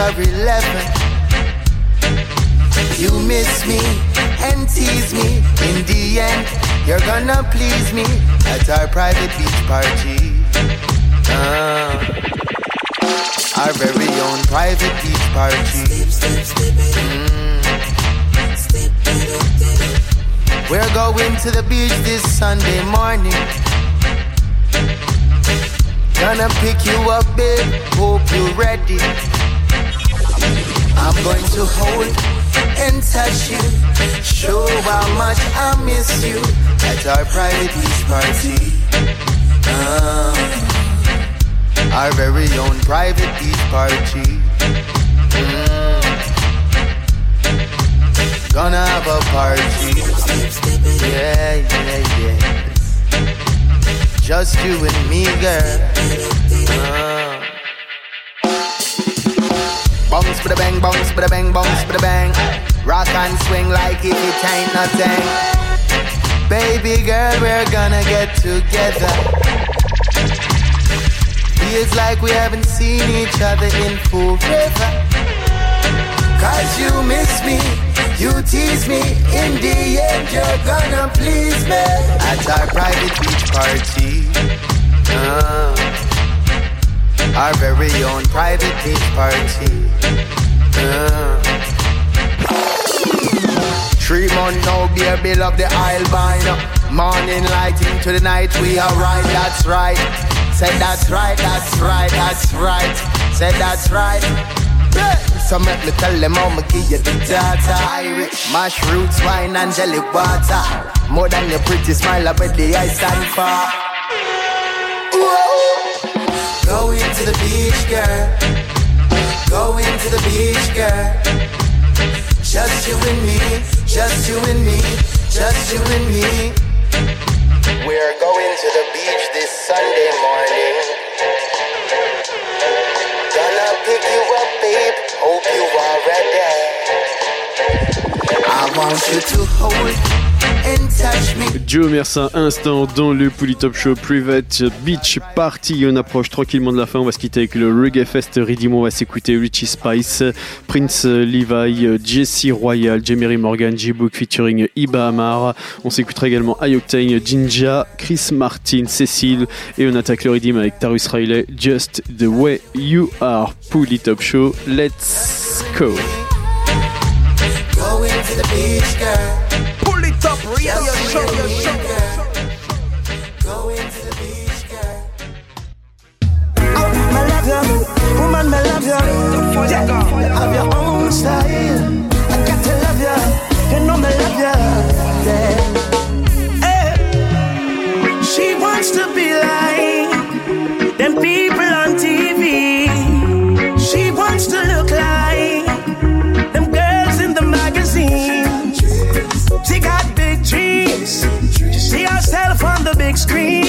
after 11. You miss me and tease me. In the end, you're gonna please me at our private beach party. Ah, our very own private beach party. Mm. We're going to the beach this Sunday morning. Gonna pick you up, babe. Hope you're ready. I'm going to hold and touch you. Show how much I miss you at our private beach party. Ah our very own private beach party. Mm. Gonna have a party. Yeah, yeah, yeah. Just you and me, girl. Uh. The bang, bounce the bang, bounce the bang. Rock and swing like it ain't nothing. Baby girl, we're gonna get together. Feels like we haven't seen each other in forever. Cause you miss me, you tease me. In the end, you're gonna please me. At our private beach party. Ah. our very own private beach party. Three months now, baby, love the Isle vine. Morning light into the night, we are right, that's right. Said that's right, that's right, that's right. Said that's right. Yeah. So make me tell them I'ma give you the data. Irish, mash roots, wine and jelly water. More than your pretty smile, I bet the I stand for. Whoa. Going to the beach, girl. Going to the beach, girl. Just you and me, just you and me, just you and me. We're going to the beach this Sunday morning. Gonna pick you up, babe. Hope you are ready. I want you to hold and touch me. Joe Mersin, instant dans le Polytop Show Private Beach Party. On approche tranquillement de la fin. On va se quitter avec le Reggae Fest Redeem. On va s'écouter Richie Spice, Prince Levi, Jesse Royal, Jemery Morgan, J-Book featuring Iba Amar. On s'écoutera également Ioctane, Jinja, Chris Martin, Cécile. Et on attaque le Redeem avec Tarus Riley, Just the Way You Are. Polytop Show, let's go. Up, radio show, your show. To the beach. Me love woman, me love you. Yeah, have your own style. Herself on the big screen.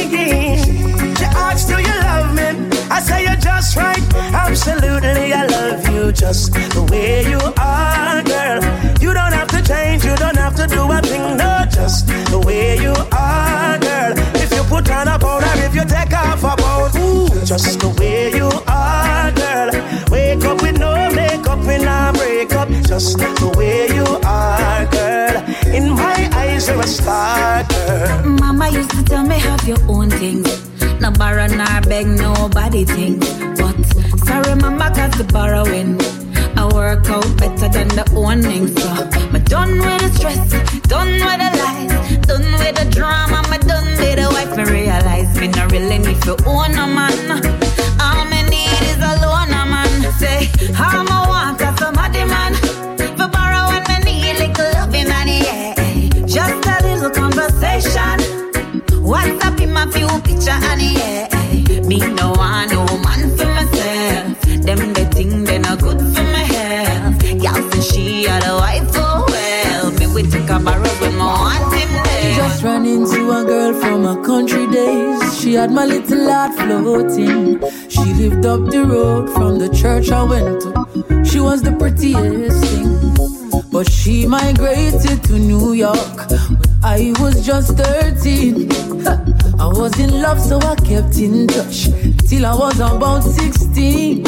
She asks, Do you love me? I say you're just right. Absolutely, I love you just the way you are, girl. You don't have to change, you don't have to do a thing, no, just the way you are, girl. If you put on a powder, if you take off a boat, ooh, just the way you are, just the way you are, girl. In my eyes, you're a star, girl. Mama used to tell me have your own things. No borrow nor beg nobody things. But sorry, mama, cause the borrowing. I work out better than the owning. So I'm done with the stress, done with the lies, done with the drama, I'm done with the wife. Me realize me not really need to own a man. All me need is a loaner man. Say, how and yeah. Eh. Me no want no man for myself. Them the thing they no good for my health. Y'all say she are the wife oh well. Me we take a borrow when my want him there. Just ran into a girl from her country days. She had my little heart floating. She lived up the road from the church I went to. She was the prettiest thing. But she migrated to New York I was just 13. I was in love, so I kept in touch till I was about 16.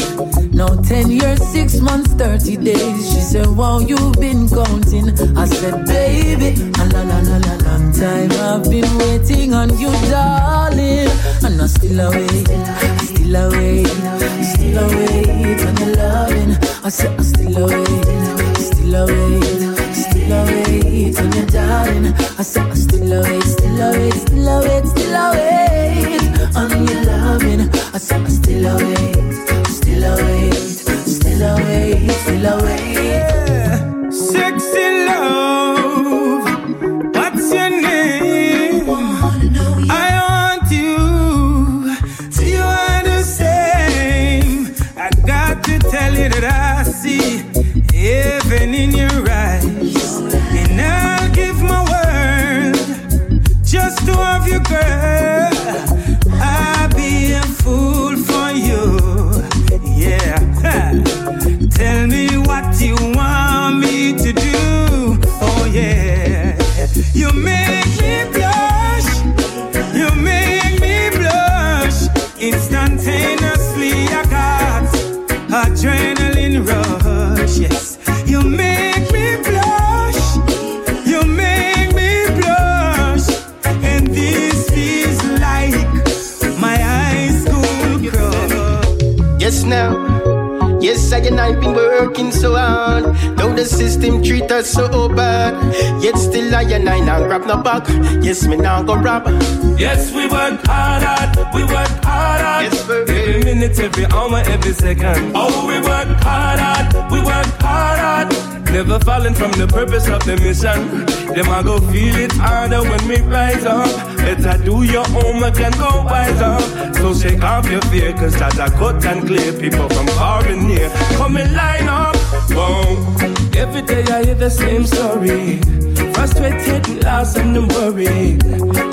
Now 10 years, 6 months, 30 days. She said, Wow, you've been counting. I said, Baby, a la la la la long time. I've been waiting on you, darling. And I still await, still await, still await on your loving. I said, I still await, still await, still await on your darling. I said, I still await, still await, still await, still await on your loving. I said, I still await, still await, still await, still await. Sexy you, girl. Working so hard. Though the system treat us so bad. Yet still I and I not grab no back. Yes, me now go rob. Yes, we work hard, hard. we work hard, hard. Yes, every minute, every hour, every second. Oh, we work hard, hard. we work hard, hard. Never falling from the purpose of the mission. Them I go feel it harder when we rise up. Better do your homework and go wise up. So shake off your fear, cause that's a cut and clear. People from far and near, come and line up. Every day I hear the same story. Frustrated, lost, and worry.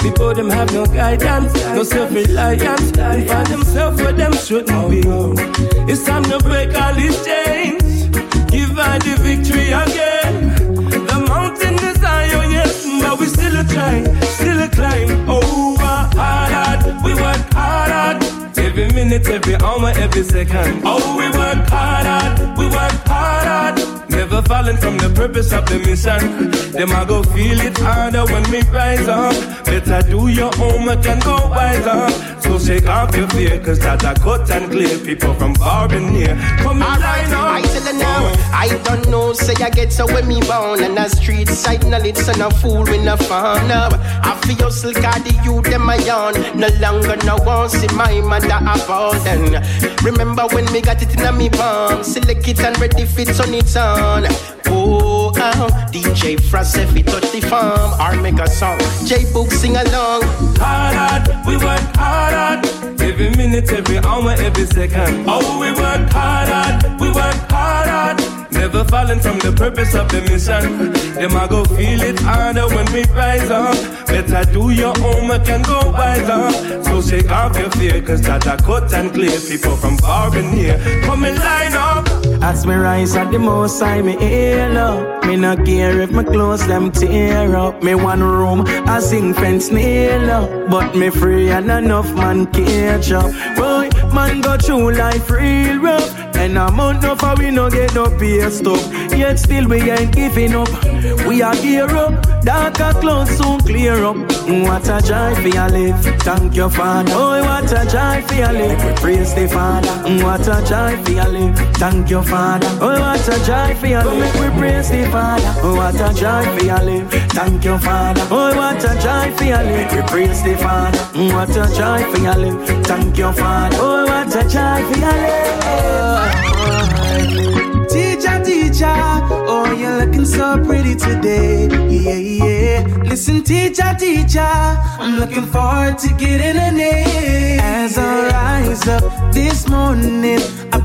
People them have no guidance, no self-reliance, and find themselves where them shouldn't be. It's time to break all these chains. Give the victory again. The mountain is high, yes, but we still a climb, still a climb. Oh, Over hard, hard, we work hard, hard. Every minute, every hour, every second. Oh, we work hard, hard, we work hard, hard. Never falling from the purpose of the mission. Them I go feel it harder when we rise up. Better do your homework and go wise up. So shake off your fear, cause that's a cut and clear. People from far and near. Come and line up. I tell you now, I don't know, say I get so when me born and the street side knowledge, so no fool with no fun now. I feel hustle, got the youth, them a yawn. No longer no one see my mother abandon. Remember when me got it in a me palm, select it and ready fit on its own on. DJ Frost if touch the farm or make a song. J Boog sing along. Hard, hard, we work hard, hard. Every minute, every hour, every second. Oh, we work hard, hard, we work hard, hard. Never falling from the purpose of the mission. Them I go feel it harder when we rise up. Better do your homework and go wise up. So shake off your fear, cause that a cut and clear. People from far and near, come and line up. As me rise at the most I me hail up. Me no care if my clothes them tear up. Me one room, I sing fence nail up. But me free and enough man catch up. Boy, man go through life real rough. And a month no for we no get no pay stop. Yet still we ain't giving up. We are gear up. Darker clouds soon clear up. What a joy for your live. Thank your father. Oh, what a joy for your live. We praise the father. What a joy for your live. Thank your father. Oh, what a joy for your live. We praise the father. Oh, what a joy for your live. Thank your father. Oh, what a joy for your live. We praise the father. What a joy for your live. Thank your father. Oh, what a joy for your live. Uh, uh. Teacher, teacher, you're looking so pretty today. Yeah, yeah. Listen, teacher, teacher, I'm looking forward to getting an a. As I rise up this morning,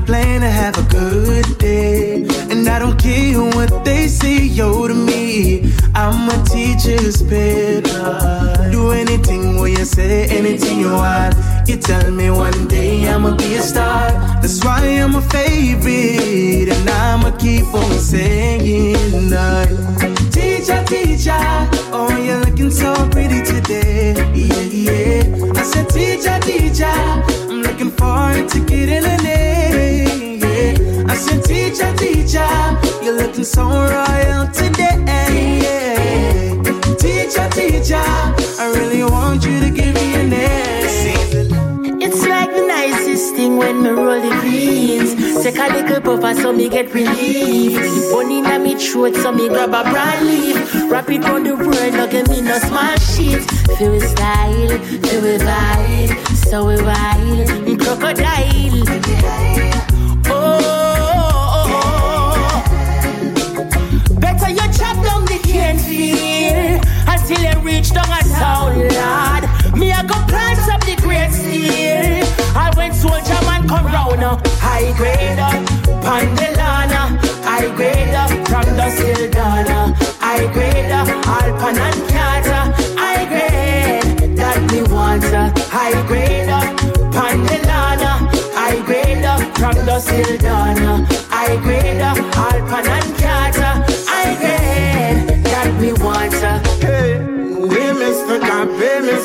plan to have a good day. And I don't care what they say, yo, to me. I'm a teacher's pet. Do anything what you say, anything you want. You tell me one day I'ma be a star. That's why I'm a favorite. And I'ma keep on singing. Uh, teacher, teacher, oh, you're looking so pretty today. Yeah, yeah. I said, teacher, teacher, I'm looking forward to getting an a. Said, teacher, teacher, you're looking so royal today. Teacher, teacher, I really want you to give me a name. It's like the nicest thing when me roll the greens. Take a little puff so me get relief. One in me throat so me grab a brand leaf. Wrap it on the world, no give me no small shit. Feel we style, feel we vibe, so we wild, crocodile. Until you reach down a lad. Me I go plant up the great steel. I went soldier man come round. High grade up, Pandelana. High grade up from the Sildana. High grade up, Alpan and Kata. High grade that me want. High grade up, Pandelana. High grade up from the Sildana. High grade up, Alpan and Kata. High grade that me want.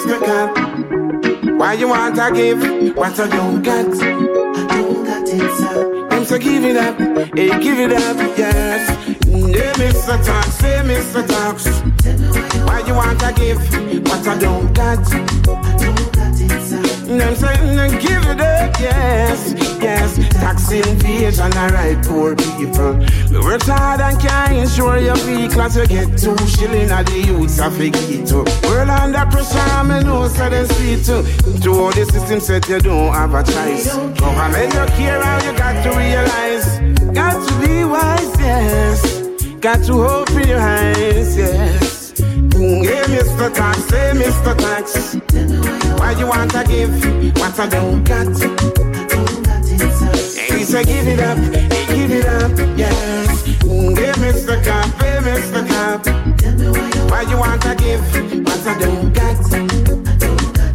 Hey, Mr. Cop. Why you want to give what I don't got? I don't got it, sir. Them say give it up, hey, give it up, yes. Hey, Mr. Talks, hey, Mr. Talks. Why you want to give what I don't got? I. Them "Mm, give it up, yes, yes. tax invasion, alright, poor people. We work hard and can't insure your vehicle as you get two shilling at the youths of the ghetto. World under pressure, me know so they see too. To all the system said you don't have a choice. Government you care how you got to realize. Got to be wise, yes. Got to open your eyes, yes. Hey, Mr. Tax, hey, Mr. Tax. Why you want to give what I don't got? I don't got inside. He said, give it up, give it up, yes. Mm, Hey, Mr. Cop, hey, Mr. Cop. Why you want to give what I don't got?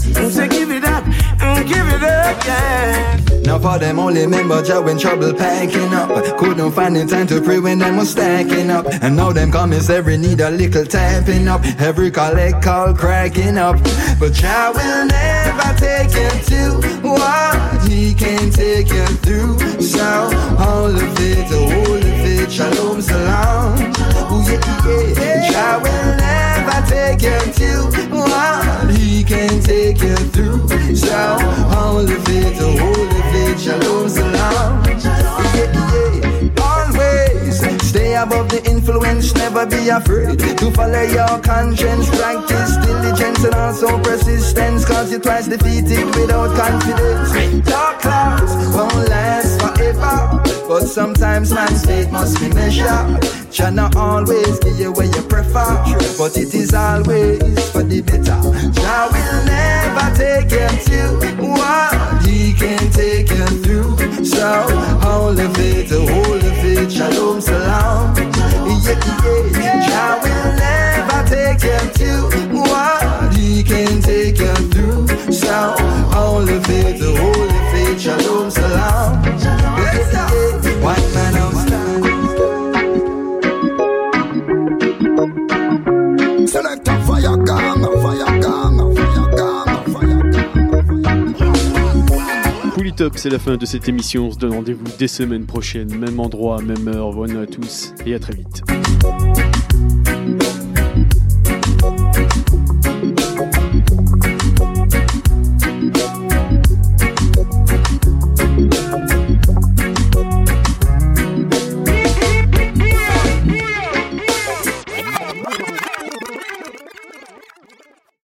He said, give it up, mm, give it up, yeah. Now for them only remember Joe in trouble packing up. Couldn't find the time to pray when them was stacking up. And now them comments every need a little tapping up. Every collect call cracking up. But Jah will never take you to what he can take you through. So all of it, all of it, shalom salam. Ooh, yeah, yeah. Jah will never take you to what he can take you through. So all of it, all of it, shalom salam. Above the influence, never be afraid to follow your conscience. Practice diligence and also persistence, cause you're twice defeated without confidence. Dark clouds won't last forever, but sometimes man's fate must be measured. Shall not always give you what you prefer, but it is always for the better. Jah will never take you to what he can take you through. So of it, all of it, shalom salam. Yeah, yeah. Jah will never take you to what he can take you through. So all of it, all of C'est la fin de cette émission. On se donne rendez-vous des semaines prochaines, même endroit, même heure. Bonne à tous et à très vite.